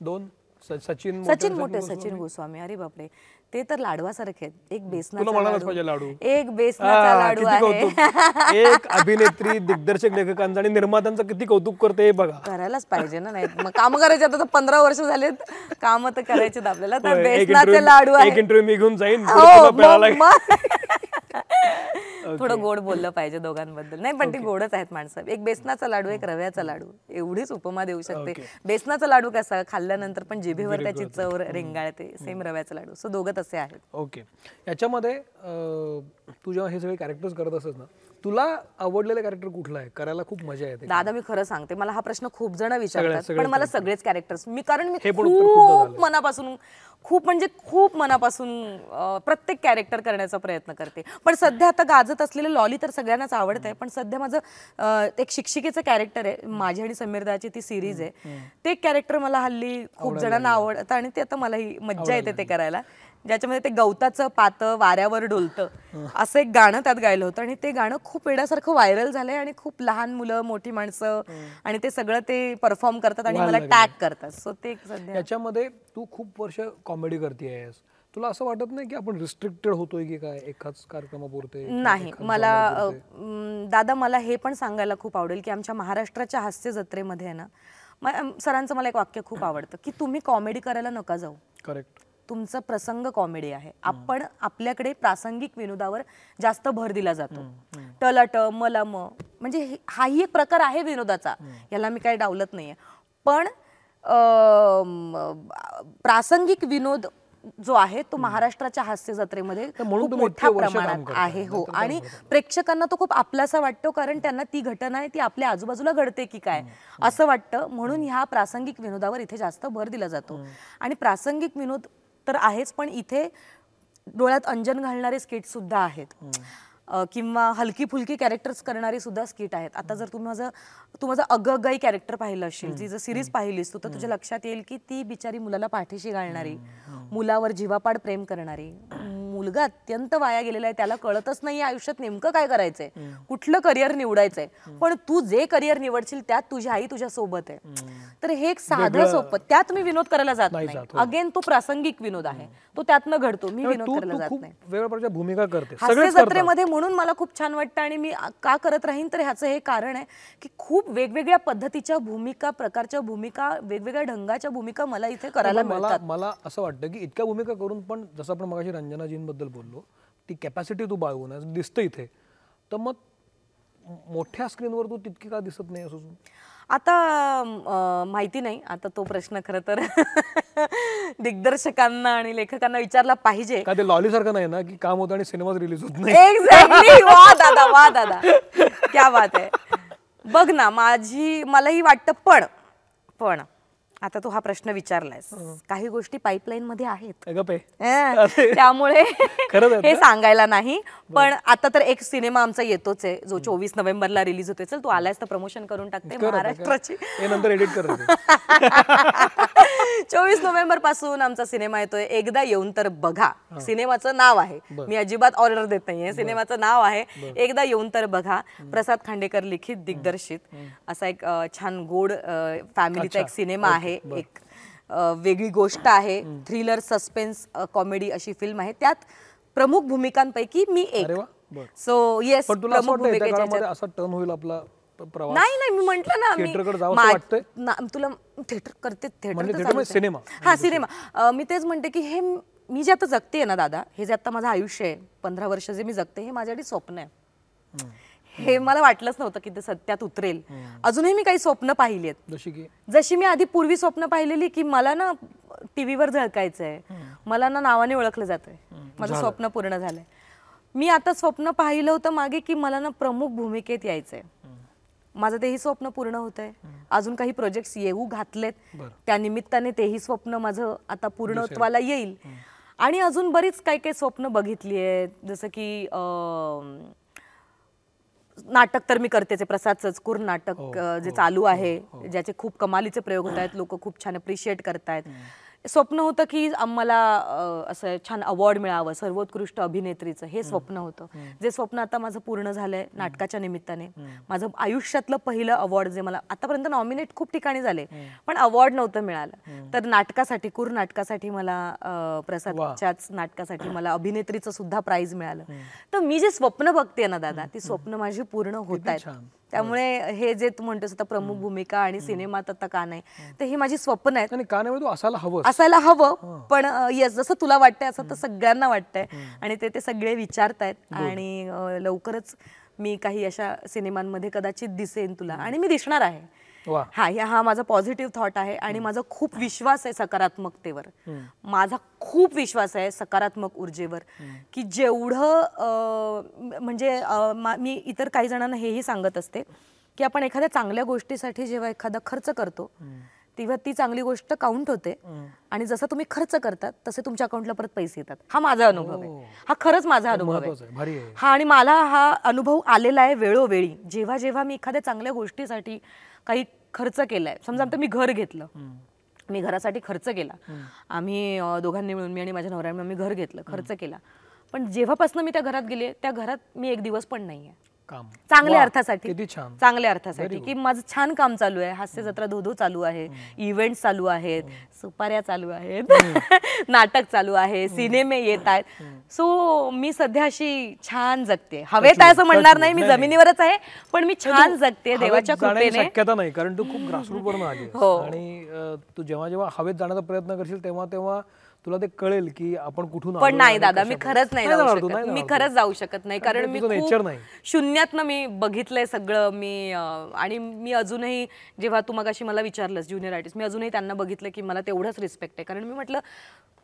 [SPEAKER 2] दोन? सचिन
[SPEAKER 1] सचिन मोठे. सचिन गोस्वामी. अरे बापरे. ते तर लाडवासारखे एक बेसनाचा
[SPEAKER 2] पाहिजे लाडू.
[SPEAKER 1] एक बेसनाचा
[SPEAKER 2] हा,
[SPEAKER 1] लाडू आहे.
[SPEAKER 2] एक अभिनेत्री दिग्दर्शक लेखकांचं आणि निर्मात्यांचं किती कौतुक करते हे बघा.
[SPEAKER 1] करायलाच पाहिजे ना नाही. मग काम करायचे आता पंधरा वर्ष झालेत. काम तर करायचेत आपल्याला. तर बेसनाचे लाडू आहे
[SPEAKER 2] एक इंटरव्ह्यू मी घेऊन जाईन. [LAUGHS]
[SPEAKER 1] थोडं गोड बोललं पाहिजे दोघांबद्दल. नाही पण ती गोडच आहेत माणसं. एक बेसनाचा लाडू एक रव्याचा लाडू. एवढीच उपमा देऊ शकते. बेसनाचा लाडू कसा? खाल्ल्यानंतर पण जिभेवर त्याची चव रेंगाळते. सेम रव्याचा लाडू. सो दोघं तसे आहेत.
[SPEAKER 2] ओके याच्यामध्ये तू जेव्हा हे सगळे कॅरेक्टर्स करत असत ना तुला आवडलेलं कॅरेक्टर कुठलं आहे? करायला खूप मजा येते.
[SPEAKER 1] दादा मी खरं सांगते मला हा प्रश्न खूप जण विचारतात पण मला सगळेच कॅरेक्टर्स मी कारण मी खूप मनापासून खूप म्हणजे खूप मनापासून प्रत्येक कॅरेक्टर करण्याचा प्रयत्न करते. पण सध्या आता गाजत असलेलं लॉली तर सगळ्यांनाच आवडत आहे पण सध्या माझं एक शिक्षिकेचं कॅरेक्टर आहे माझी आणि समीरदाची ती सिरीज आहे. ते कॅरेक्टर मला हल्ली खूप जणांना आवडतं आणि ते आता मलाही मज्जा येते ते करायला. ज्याच्यामध्ये ते गवताचं पातं वाऱ्यावर डोलतं. असं एक गाणं त्यात गायलं होतं आणि ते गाणं खूप वेड्यासारखं व्हायरल झालंय आणि खूप लहान मुलं मोठी माणसं आणि ते सगळं ते परफॉर्म करतात आणि मला टॅग करतात. सो ते सध्या
[SPEAKER 2] याच्यामध्ये तू खूप वर्ष कॉमेडी करतेयस तुला असं वाटत नाही की आपण रिस्ट्रिक्टेड होतोय की काय एकाच कार्यक्रमापुरते?
[SPEAKER 1] नाही. मला दादा मला हे पण सांगायला खूप आवडेल की आमच्या महाराष्ट्राच्या हास्य जत्रेमध्ये आहे ना सरांचं मला एक वाक्य खूप [CLEARS THROAT] आवडतं की तुम्ही कॉमेडी करायला नका जाऊ.
[SPEAKER 2] करेक्ट
[SPEAKER 1] तुमचं प्रसंग कॉमेडी आहे. आपण आपल्याकडे प्रासंगिक विनोदावर जास्त भर दिला जातो. टलट मलम म्हणजे हे- हाही एक प्रकार आहे विनोदाचा. याला मी काही डावलत नाहीये. पण प्रासंगिक विनोद जो आहे तो महाराष्ट्राच्या हास्य जत्रेमध्ये खूप मोठ्या प्रमाणात. आहे हो. आणि प्रेक्षकांना तो खूप आपलासा वाटतो कारण त्यांना ती घटना आहे ती आपल्या आजूबाजूला घडते की काय असं वाटतं. म्हणून ह्या प्रासंगिक विनोदावर इथे जास्त भर दिला जातो. आणि प्रासंगिक विनोद तर आहेच पण इथे डोळ्यात अंजन घालणारे स्किट सुद्धा आहेत. किंवा हलकी फुलकी कॅरेक्टर्स करणारे सुद्धा स्किट आहेत. आता जर तुम्ही माझं तू माझं अगगाई कॅरेक्टर पाहिलं असशील जी जर सिरीज पाहिलीस तू तर तुझ्या लक्षात येईल की ती बिचारी मुलाला पाठीशी घालणारी. मुलावर जीवापाड प्रेम करणारी. [CLEARS THROAT] मुलगा अत्यंत वाया गेलेला आहे त्याला कळतच नाही आयुष्यात नेमकं काय करायचंय. कुठलं करिअर निवडायचंय. पण तू जे करिअर निवडशील त्यात तुझी आई तुझ्या सोबत आहे. तर हे एक साधं सोपं त्यात मी विनोद करायला जात
[SPEAKER 2] नाही जात, हो.
[SPEAKER 1] अगेन तो प्रासंगिक विनोद आहे. तो त्यातनं घडतो. मी विनोद करायला जात नाही.
[SPEAKER 2] प्रकारच्या भूमिका करते.
[SPEAKER 1] हास्य जत्रेमध्ये म्हणून मला खूप छान वाटतं आणि मी का करत राहीन तर ह्याचं हे कारण आहे की खूप वेगवेगळ्या पद्धतीच्या भूमिका प्रकारच्या भूमिका वेगवेगळ्या ढंगाच्या भूमिका मला इथे करायला मिळतात.
[SPEAKER 2] मला असं वाटतं की इतक्या भूमिका करून पण जसं आपण मगाशी रंजनाजींबद्दल बोललो. ती कॅपॅसिटी तू बाळगून आहेस, दिसतं इथे. तर मग मोठ्या स्क्रीनवर तू तितकी का दिसत नाही असं?
[SPEAKER 1] आता माहिती नाही. आता तो प्रश्न खरं तर [LAUGHS] दिग्दर्शकांना आणि लेखकांना विचारला पाहिजे.
[SPEAKER 2] का ते लॉली सारखं नाही ना की काम होतं आणि सिनेमाच रिलीज होत नाही?
[SPEAKER 1] एक्झॅक्टली [LAUGHS] वा दादा वा दादा. क्या बात आहे. बघ ना माझी मलाही वाटतं पण पण आता तू हा प्रश्न विचारलायस. काही गोष्टी पाईपलाईन मध्ये आहेत. त्यामुळे हे सांगायला नाही. पण आता तर एक सिनेमा आमचा येतोच आहे. जो चोवीस नोव्हेंबरला रिलीज होतोय. चल तू आलायस तर प्रमोशन करून टाकते. महाराष्ट्राची. [LAUGHS] चोवीस नोव्हेंबरपासून आमचा सिनेमा येतोय. एकदा येऊन तर बघा. सिनेमाचं नाव आहे. मी अजिबात ऑर्डर देत नाहीये. सिनेमाचं नाव आहे. एकदा येऊन तर बघा. प्रसाद खांडेकर लिखित दिग्दर्शित. असा एक छान गोड फॅमिलीचा एक सिनेमा आहे. एक अं, वेगळी गोष्ट आहे. थ्रिलर सस्पेन्स कॉमेडी अशी फिल्म आहे. त्यात प्रमुख भूमिकांपैकी मी एक.
[SPEAKER 2] अरे वा बरं.
[SPEAKER 1] सो येस
[SPEAKER 2] पण तुला असं
[SPEAKER 1] प्रमुख
[SPEAKER 2] वाटतं येत्या
[SPEAKER 1] भूमिकेच्या
[SPEAKER 2] काळामध्ये असा टर्न होईल आपला प- प्रवास?
[SPEAKER 1] नाही नाही मी म्हंटल ना मी
[SPEAKER 2] थिएटरकडे जावंसं
[SPEAKER 1] मा-
[SPEAKER 2] वाटतंय?
[SPEAKER 1] ना- तुला थिएटर करते थिएटर
[SPEAKER 2] म्हणजे म्हणजे. सिनेमा.
[SPEAKER 1] हा सिनेमा अं, मी तेच म्हणते की हे म- मी जे आता जगते ना दादा हे जे आता माझं आयुष्य आहे पंधरा वर्ष जे मी जगते हे माझ्यासाठी स्वप्न आहे. हे मला वाटलंच नव्हतं की ते सत्यात उतरेल. अजूनही मी काही स्वप्न पाहिली आहेत
[SPEAKER 2] जशी की?
[SPEAKER 1] जशी मी आधी पूर्वी स्वप्न पाहिलेली की मला ना टीव्हीवर झळकायचंय. मला ना नावाने ओळखलं जातंय. माझं स्वप्न पूर्ण झालंय. मी आता स्वप्न पाहिलं होतं मागे की मला ना प्रमुख भूमिकेत यायचंय. माझं तेही स्वप्न पूर्ण होत आहे अजून काही प्रोजेक्ट येऊ घातलेत. त्या निमित्ताने तेही स्वप्न माझं आता पूर्णत्वाला येईल. आणि अजून बरीच काही काही स्वप्न बघितली आहेत. जसं की नाटक तर मी करतेच आहे प्रसाद सचकूर नाटक
[SPEAKER 2] हो,
[SPEAKER 1] जे चालू आहे ज्याचे खूप कमालीचे प्रयोग होत आहेत लोक खूप छान अप्रिशिएट करतायत. स्वप्न होतं की अं, असं छान अवॉर्ड मिळावं सर्वोत्कृष्ट अभिनेत्रीचं हे स्वप्न होतं. जे स्वप्न आता माझं पूर्ण झालंय नाटकाच्या निमित्ताने. माझं आयुष्यातलं पहिलं अवॉर्ड जे मला आतापर्यंत नॉमिनेट खूप ठिकाणी झाले पण अवॉर्ड नव्हतं मिळालं. तर नाटकासाठी कुर नाटकासाठी मला अं, प्रसादच्याच नाटकासाठी मला अभिनेत्रीचं सुद्धा प्राइज मिळालं. तर मी जे स्वप्न बघते ना दादा ती स्वप्न माझी पूर्ण होत आहेत
[SPEAKER 2] छान.
[SPEAKER 1] त्यामुळे हे जे तू म्हणतोस आता प्रमुख भूमिका आणि सिनेमात आता का नाही तर ही माझी स्वप्न आहेत
[SPEAKER 2] आणि का नाही तू असायला हवं
[SPEAKER 1] असायला हवं पण येस जसं तुला वाटतंय असं तर सगळ्यांना वाटतंय. आणि ते ते सगळे विचारतायत आणि लवकरच मी काही अशा सिनेमांमध्ये कदाचित दिसेन तुला आणि मी दिसणार आहे.
[SPEAKER 2] वा.
[SPEAKER 1] हा या- हा माझा पॉझिटिव्ह थॉट आहे आणि माझा खूप विश्वास आहे सकारात्मकतेवर. माझा खूप विश्वास आहे सकारात्मक ऊर्जेवर. की जेवढं अं, म्हणजे अं, मा- मी इतर काही जणांना हेही सांगत असते की आपण एखाद्या चांगल्या गोष्टीसाठी जेव्हा एखादा खर्च करतो तेव्हा ती चांगली गोष्ट काउंट होते आणि जसं तुम्ही खर्च करतात तसे तुमच्या अकाउंटला परत पैसे येतात. हा माझा अनुभव आहे. हा. खरंच माझा अनुभव
[SPEAKER 2] महत्वाचं
[SPEAKER 1] आहे
[SPEAKER 2] आहे. भारी आहे.
[SPEAKER 1] हा आणि मला हा अनुभव आलेला आहे वेळोवेळी. जेव्हा जेव्हा मी एखाद्या चांगल्या गोष्टीसाठी काही खर्च केलाय. समजा आता मी घर घेतलं. मी घरासाठी खर्च केला. आम्ही दोघांनी मिळून मी आणि माझ्या नवऱ्याने आम्ही घर घेतलं खर्च केला. पण जेव्हापासून मी त्या घरात गेले त्या घरात मी एक दिवस पण नाहीये.
[SPEAKER 2] काम.
[SPEAKER 1] चांगल्या
[SPEAKER 2] वा,
[SPEAKER 1] अर्थासाठी.
[SPEAKER 2] किती छान.
[SPEAKER 1] चांगल्या अर्थासाठी. की माझं छान काम चालू आहे हास्य जत्रा धोधो चालू आहे इव्हेंट चालू आहेत सुपाऱ्या चालू आहेत [LAUGHS] नाटक चालू आहे सिनेमे येत आहेत. सो मी सध्या अशी छान जगते. हवेत आहे असं म्हणणार नाही मी जमिनीवरच आहे पण मी छान जगते
[SPEAKER 2] हवेत
[SPEAKER 1] देवाच्या
[SPEAKER 2] जाण्याची
[SPEAKER 1] कृपेने.
[SPEAKER 2] शक्यता नाही कारण तू खूप [LAUGHS] ग्रासरूट वरून आली.
[SPEAKER 1] हो.
[SPEAKER 2] आणि अं, तू जेव्हा जेव्हा हवेत जाण्याचा प्रयत्न करशील तेव्हा तेव्हा तुला ते कळेल की आपण कुठून
[SPEAKER 1] पण नाही दादा मी. खरंच नाही जाऊ शकत मी खरंच. जाऊ शकत नाही कारण मी. शून्यातनं मी बघितलंय सगळं मी आणि मी अजूनही जेव्हा तू मगाशी मला विचारलंस ज्युनियर आर्टिस्ट मी अजूनही त्यांना बघितलं की मला तेवढंच रिस्पेक्ट आहे कारण मी म्हटलं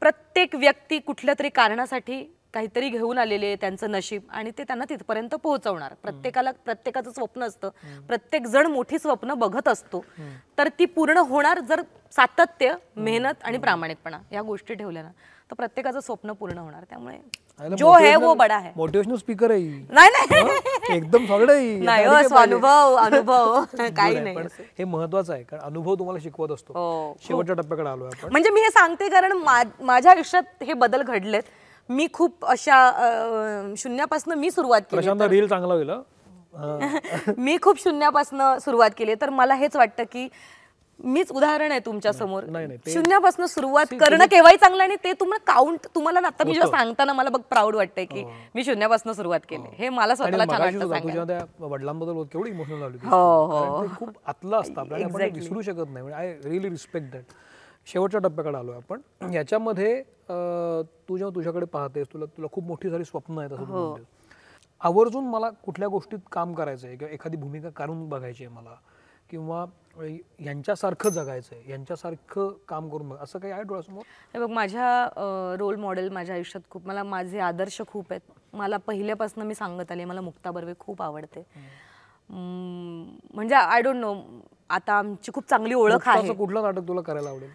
[SPEAKER 1] प्रत्येक व्यक्ती कुठल्या तरी कारणासाठी काहीतरी घेऊन आलेले त्यांचं नशीब आणि ते त्यांना तिथपर्यंत पोहोचवणार. प्रत्येकाला प्रत्येकाचं स्वप्न असतं. प्रत्येक जण मोठी स्वप्न बघत असतो. तर ती पूर्ण होणार जर सातत्य मेहनत आणि प्रामाणिकपणा या गोष्टी ठेवल्या ना तर प्रत्येकाचं स्वप्न पूर्ण होणार. त्यामुळे जो है वो बडा है
[SPEAKER 2] मोटिवेशनल स्पीकर आहे ही.
[SPEAKER 1] नाही नाही?
[SPEAKER 2] एकदम सॉलिड आहे. [LAUGHS]
[SPEAKER 1] नाही? [LAUGHS] अनुभव अनुभव [LAUGHS] काही नाही.
[SPEAKER 2] पण हे महत्वाचं आहे कारण अनुभव तुम्हाला शिकवत असतो.
[SPEAKER 1] हो,
[SPEAKER 2] शेवटच्या टप्प्याकडे आलोय आपण.
[SPEAKER 1] म्हणजे मी हे सांगते कारण माझ्या आयुष्यात हे बदल घडलेत. मी खूप अशा शून्यापासून मी सुरुवात केली
[SPEAKER 2] प्रशांत रील चांगला होईल हं? हं. [LAUGHS]
[SPEAKER 1] मी खूप शून्यापासून सुरुवात केली तर मला हेच वाटतं की मीच उदाहरण आहे तुमच्यासमोर
[SPEAKER 2] नाही, नाही, ते-
[SPEAKER 1] शून्यापासून सुरुवात करणं केव्हाही चांगलं आणि ते तुम्हाला काउंट तुम्हाला ना आता मी जेव्हा सांगताना मला बघ प्राऊड वाटतंय की मी शून्यापासून सुरुवात केली हे मला
[SPEAKER 2] आणि
[SPEAKER 1] स्वतःला छान
[SPEAKER 2] मगाशी
[SPEAKER 1] वाटतं
[SPEAKER 2] सुद्धा तू
[SPEAKER 1] सांगायला.
[SPEAKER 2] जेव्हा त्या वडिलांबद्दल बोलत, केवढी इमोशनल झाली होतीस
[SPEAKER 1] हो,
[SPEAKER 2] तू.
[SPEAKER 1] हो.
[SPEAKER 2] कारण ते खूप आतलं असतं आपल्याला आपण ते विसरू शकत नाही आय रिअली रिस्पेक्ट दॅट शेवटच्या टप्प्याकडे आलोय आपण. याच्यामध्ये तू जेव्हा तुझ्याकडे पाहतेस तुला तुला खूप मोठी सारी स्वप्न आहेत असं
[SPEAKER 1] हो.
[SPEAKER 2] आवर्जून मला कुठल्या गोष्टीत काम करायचं आहे किंवा एखादी भूमिका काढून बघायची आहे मला किंवा यांच्यासारखं जगायचं आहे यांच्यासारखं काम करून बघ असं काही आहे डोळ्यासमोर?
[SPEAKER 1] हे बघ माझ्या रोल मॉडेल माझ्या आयुष्यात खूप मला माझे आदर्श खूप आहेत. मला पहिल्यापासून मी सांगत आले मला मुक्ता बर्वे खूप आवडते. म्हणजे आय डोंट नो आता आमची खूप चांगली ओळख आहे.
[SPEAKER 2] कुठलं नाटक तुला करायला आवडेल?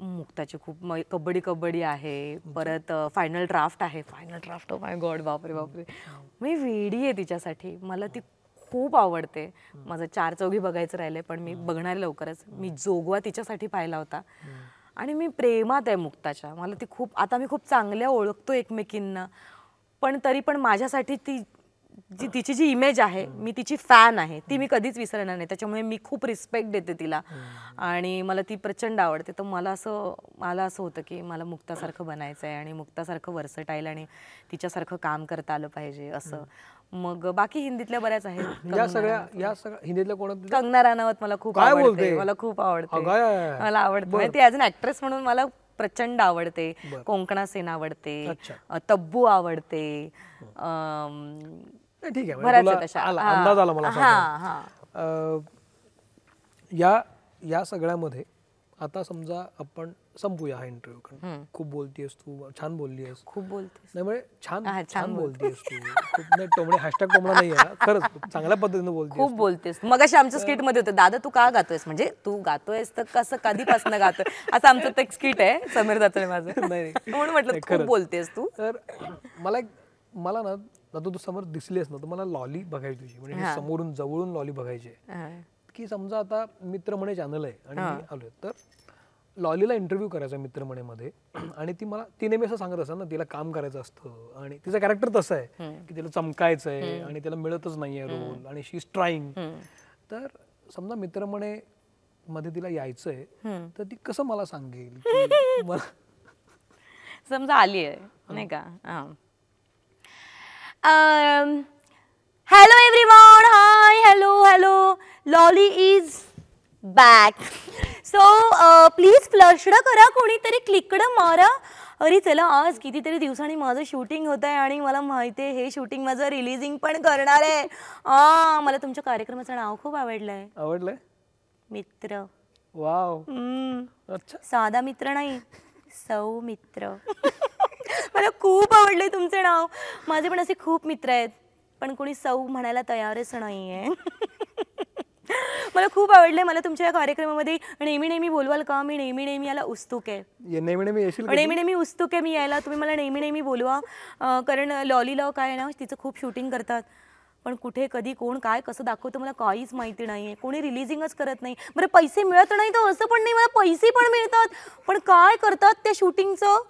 [SPEAKER 1] मुक्ताची खूप म- कबड्डी कबड्डी आहे परत फायनल ड्राफ्ट आहे. फायनल ड्राफ्ट माय गॉड बापरे बापरे. मी वेडी आहे तिच्यासाठी. मला ती खूप आवडते. माझं चार चौघी बघायचं राहिले पण मी बघणार लवकरच. मी जोगवा तिच्यासाठी पाहिला होता. आणि मी प्रेमात आहे मुक्ताच्या. मला ती खूप आता मी खूप चांगल्या ओळखतो एकमेकींना. पण तरी पण माझ्यासाठी ती जी तिची जी इमेज आहे मी तिची फॅन आहे ती मी कधीच विसरणार नाही. त्याच्यामुळे मी खूप रिस्पेक्ट देते तिला. आणि मला ती प्रचंड आवडते. तर मला असं मला असं होतं की मला मुक्तासारखं बनायचं आहे आणि मुक्तासारखं वर्सटाईल आणि तिच्यासारखं काम करता आलं पाहिजे असं. मग बाकी हिंदीतल्या बऱ्याच आहेत. [CLEARS THROAT]
[SPEAKER 2] या सगळ्या या सगळ्या हिंदीतल्या कोणात
[SPEAKER 1] कंगना राणावत मला खूप आवडते? मला खूप आवडते. मला आवडते. ती ऍज अन ऍक्ट्रेस म्हणून मला प्रचंड आवडते. कोंकणा सेन आवडते. तब्बू आवडते. अम,
[SPEAKER 2] नाही, ठीक आहे. म्हणजे
[SPEAKER 1] बऱ्याच
[SPEAKER 2] तुला
[SPEAKER 1] आहेत अशा.
[SPEAKER 2] आला-. अंदाज आला मला साधारण.
[SPEAKER 1] हा.
[SPEAKER 2] अं, या या सगळ्यामध्ये आता समजा आपण संपूया हा इंटरव्ह्यू कारण. खूप बोलतीयस तू छान बोलली आहेस.
[SPEAKER 1] खूप बोलते
[SPEAKER 2] नाही म्हणजे छान
[SPEAKER 1] हा, छान
[SPEAKER 2] छान बोलतीयस तू. खूप नाही टोमणे हॅशटॅग टोमणा नाही आहे खरंच चांगल्या पद्धतीने बोलतीयस
[SPEAKER 1] खूप बोलतेस मग अशी आमच्या स्किटमध्ये होते दादा तू का गातोयस? म्हणजे तू गातोयस तर कसं कधीपासून गातोय? असं आमचं ते स्किट आहे समीर दातोय माझं. [LAUGHS]
[SPEAKER 2] नाही, नाही.
[SPEAKER 1] म्हणून म्हटलं
[SPEAKER 2] नाही,
[SPEAKER 1] खूप
[SPEAKER 2] खरंच.
[SPEAKER 1] बोलतेस तू.
[SPEAKER 2] तर मला एक मला ना आता तू समोर दिसलीस ना तर मला लॉली बघायची तुझी म्हणजे. समोरून जवळून लॉली बघायची. आहे. की समजा आता मित्रमणे चॅनल आहे आणि मी आलोय. तर लॉलीला इंटरव्ह्यू करायचा आहे मित्रमणेमध्ये आणि ती मला ती नेहमी असं सांगत असतात ना तिला काम करायचं असतं. आणि तिचं कॅरेक्टर तसं आहे. की तिला चमकायचं आहे आणि तिला मिळतच नाहीये रोल आणि शी इज ट्राईंग तर समजा मित्रमणे मध्ये तिला यायचंय तर ती कसं मला सांगेल? [LAUGHS] मला
[SPEAKER 1] समजा आली आहे नाही का? Hello everyone hi hello hello Lolly is back so please फ्लशड करा कोणीतरी क्लिकडं मारा. अरे चला आज कितीतरी दिवसांनी माझं शूटिंग होत आहे आणि मला माहिती आहे हे शूटिंग माझं रिलीजिंग पण करणार आहे. आ, मला तुमच्या कार्यक्रमाचं नाव खूप आवडलं आहे
[SPEAKER 2] आवडलंय?
[SPEAKER 1] मित्र.
[SPEAKER 2] वाव
[SPEAKER 1] हम्म.
[SPEAKER 2] अच्छा.
[SPEAKER 1] साधा मित्र नाही सौ मित्र [LAUGHS] मला खूप आवडले तुमचे नाव. माझे पण असे खूप मित्र आहेत. पण कोणी सौ म्हणायला तयारच नाहीये. मला खूप आवडले मला तुमच्या या कार्यक्रमामध्ये नेहमी नेहमी बोलवाल का? मी नेहमी नेहमी याला उत्सुक आहे.
[SPEAKER 2] ये नेहमी नेहमी येशील?
[SPEAKER 1] नेहमी नेहमी उत्सुक आहे मी यायला. तुम्ही मला नेहमी नेहमी बोलवा. अं, कारण लॉलीला काय आहे ना तिचं खूप शूटिंग करतात. पण कुठे कधी कोण काय कसं दाखवतं मला काहीच माहिती नाही आहे कोणी रिलिजिंगच करत नाही. बरं पैसे मिळत नाही तर असं पण नाही. मला पैसे पण मिळतात. पण काय करतात त्या शूटिंगचं?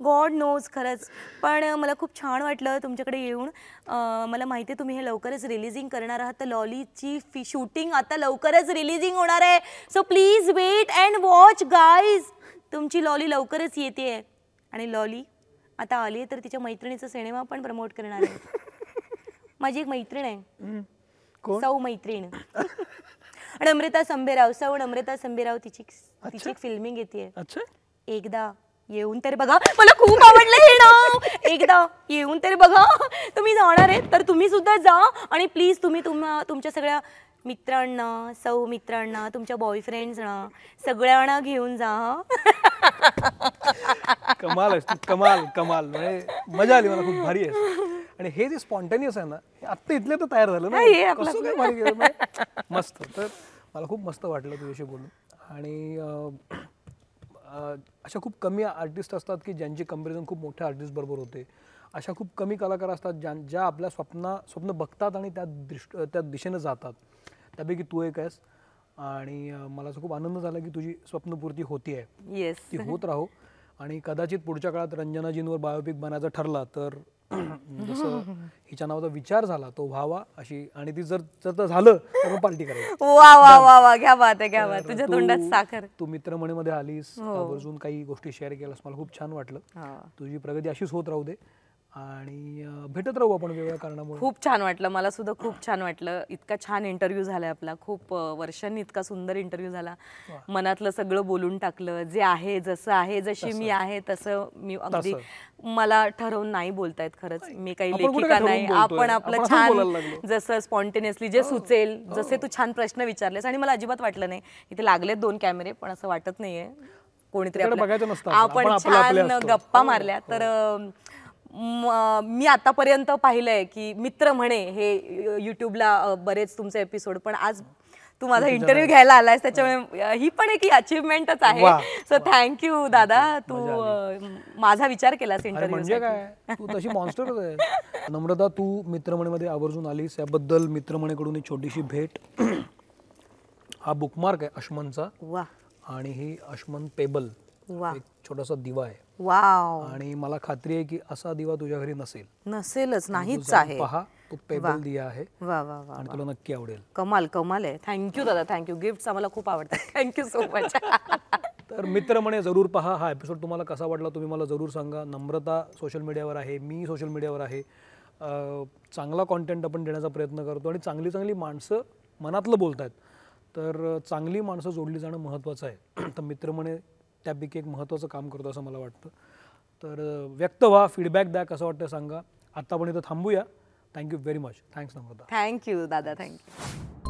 [SPEAKER 1] गॉड नोज खरंच. पण मला खूप छान वाटलं तुमच्याकडे येऊन. मला माहिती आहे तुम्ही हे लवकरच रिलिजिंग करणार आहात. तर लॉलीची फी शूटिंग आता लवकरच रिलिजिंग होणार आहे. So please wait and watch guys तुमची लॉली लवकरच येते आणि लॉली आता आली आहे तर तिच्या मैत्रिणीचा सिनेमा पण प्रमोट करणार आहे. माझी एक मैत्रीण आहे. सौ मैत्रीण. आणि अमृता संभेराव सौ अमृता संभेराव तिची तिची फिल्मिंग येते एकदा. येऊन तरी बघा मला खूप आवडलं हे नाव. एकदा येऊन तरी बघा. तुम्ही जाणार आहे तर तुम्ही सुद्धा जा. आणि प्लीज तुम्ही तुम्हा तुमच्या सगळ्या मित्रांना सौ मित्रांना तुमच्या बॉयफ्रेंड्सना सगळ्यांना घेऊन जा. हं.
[SPEAKER 2] कमाल कमाल कमाल. म्हणजे मजा आली मला खूप भारी आहे आणि हे जे स्पॉन्टेनियस आहे ना हे आत्ता इथले तर तयार झालं
[SPEAKER 1] हा, हे
[SPEAKER 2] ना
[SPEAKER 1] आपलं-
[SPEAKER 2] कसं काय भारी केलं म्हणजे मस्त. तर मला खूप मस्त वाटलं तुझ्याशी बोलून. आणि अं, अशा खूप कमी आर्टिस्ट असतात की ज्यांची कंपॅरिझन खूप मोठ्या आर्टिस्ट बरोबर होते. अशा खूप कमी कलाकार असतात ज्या ज्या आपल्या स्वप्ना स्वप्न बघतात आणि त्या दृष्ट त्या दिशेनं जातात. त्यापैकी तू एक आहेस. आणि मला असं खूप आनंद झाला की तुझी स्वप्नपूर्ती होती आहे.
[SPEAKER 1] येस
[SPEAKER 2] ती होत राहो. आणि कदाचित पुढच्या काळात रंजनाजींवर बायोपिक बनायचा ठरला तर जसं हिच्या नावाचा विचार झाला तो व्हावा अशी आणि ती जर जर तर झालं तर मग पार्टी करायची
[SPEAKER 1] वा वा वा वा घ्या बात आहे घ्या बात.
[SPEAKER 2] तर
[SPEAKER 1] तुझ्या
[SPEAKER 2] तू-
[SPEAKER 1] तोंडात साखर.
[SPEAKER 2] तू मित्रमणीमध्ये आलीस आवर्जून काही गोष्टी शेअर केल्यास मला खूप छान वाटलं.
[SPEAKER 1] हा.
[SPEAKER 2] तुझी प्रगती अशीच होत राहू दे. आणि अं, भेटत राहू आपण वेगवेगळ्या कारणामुळे.
[SPEAKER 1] खूप छान वाटलं. मला सुद्धा खूप छान वाटलं. इतका छान इंटरव्ह्यू झाला आपला. खूप अं, वर्षांनी इतका सुंदर इंटरव्ह्यू झाला. मनातलं सगळं बोलून टाकलं. जे आहे जसं आहे जशी मी आहे तसं मी अगदी मला ठरवून नाही बोलतायत खरंच. मी काही
[SPEAKER 2] आपण कुठे
[SPEAKER 1] लेखिका
[SPEAKER 2] काय
[SPEAKER 1] नाही.
[SPEAKER 2] ठरवून बोलतोय?
[SPEAKER 1] आपण आपलं
[SPEAKER 2] आपण असंच बोलायला
[SPEAKER 1] छान
[SPEAKER 2] लागलो. हो.
[SPEAKER 1] जसं स्पॉन्टेनियसली जे सुचेल जसे तू छान प्रश्न विचारलेस आणि मला अजिबात वाटलं नाही. इथे लागलेत दोन कॅमेरे पण असं वाटत नाहीये. कोणीतरी
[SPEAKER 2] बघायचं नसतं आपण.
[SPEAKER 1] आपण
[SPEAKER 2] आपण आपलं आपले
[SPEAKER 1] छान
[SPEAKER 2] असतो.
[SPEAKER 1] गप्पा
[SPEAKER 2] हो,
[SPEAKER 1] मारल्या. तर अं, म- आतापर्यंत पाहिलंय की मित्र म्हणे हे युट्यूबला बरेच तुमचे एपिसोड पण आज तू माझा इंटरव्ह्यू घ्यायला आलायस त्याच्यामुळे ही पण एक अचिव्हमेंटच आहे. सो थँक्यू दादा. तू माझा विचार केलास इंटरव्ह्यू
[SPEAKER 2] म्हणजे काय? तू तशी मॉन्स्टरच आहे नम्रता तू मित्रमणीमध्ये आवर्जून आलीस. याबद्दल मित्रमणीकडून एक छोटीशी भेट. हा बुकमार्क आहे अश्मनचा.
[SPEAKER 1] वा.
[SPEAKER 2] आणि ही अश्मन पेबल
[SPEAKER 1] वा.
[SPEAKER 2] एक छोटासा दिवा आहे.
[SPEAKER 1] वाव.
[SPEAKER 2] आणि मला खात्री आहे की असा दिवा तुझ्या घरी नसेल.
[SPEAKER 1] नसेलच नाहीच आहे.
[SPEAKER 2] पहा तो पेबल दिया आहे
[SPEAKER 1] वा वा वा
[SPEAKER 2] आणि तुला नक्की आवडेल.
[SPEAKER 1] कमाल कमाल आहे. थँक्यू दादा थँक्यू गिफ्ट आम्हाला खूप आवडतात. थँक्यू सो मच
[SPEAKER 2] तर मित्र म्हणे जरूर पहा हा एपिसोड तुम्हाला कसा वाटला तुम्ही मला जरूर सांगा. नम्रता सोशल मीडियावर आहे मी सोशल मीडियावर आहे. चांगला कॉन्टेंट आपण देण्याचा प्रयत्न करतो आणि चांगली चांगली माणसं मनातलं बोलत आहेत तर चांगली माणसं जोडली जाणं महत्त्वाचं आहे. [CLEARS THROAT] तर मित्र म्हणे त्यापैकी एक महत्त्वाचं काम करतो असं मला वाटतं. तर व्यक्त व्हा फीडबॅक द्या कसं वाटतं सांगा. आत्ता आपण इथं थांबूया. Thank you very much thanks Namrata.
[SPEAKER 1] Thank you दादा. Thank you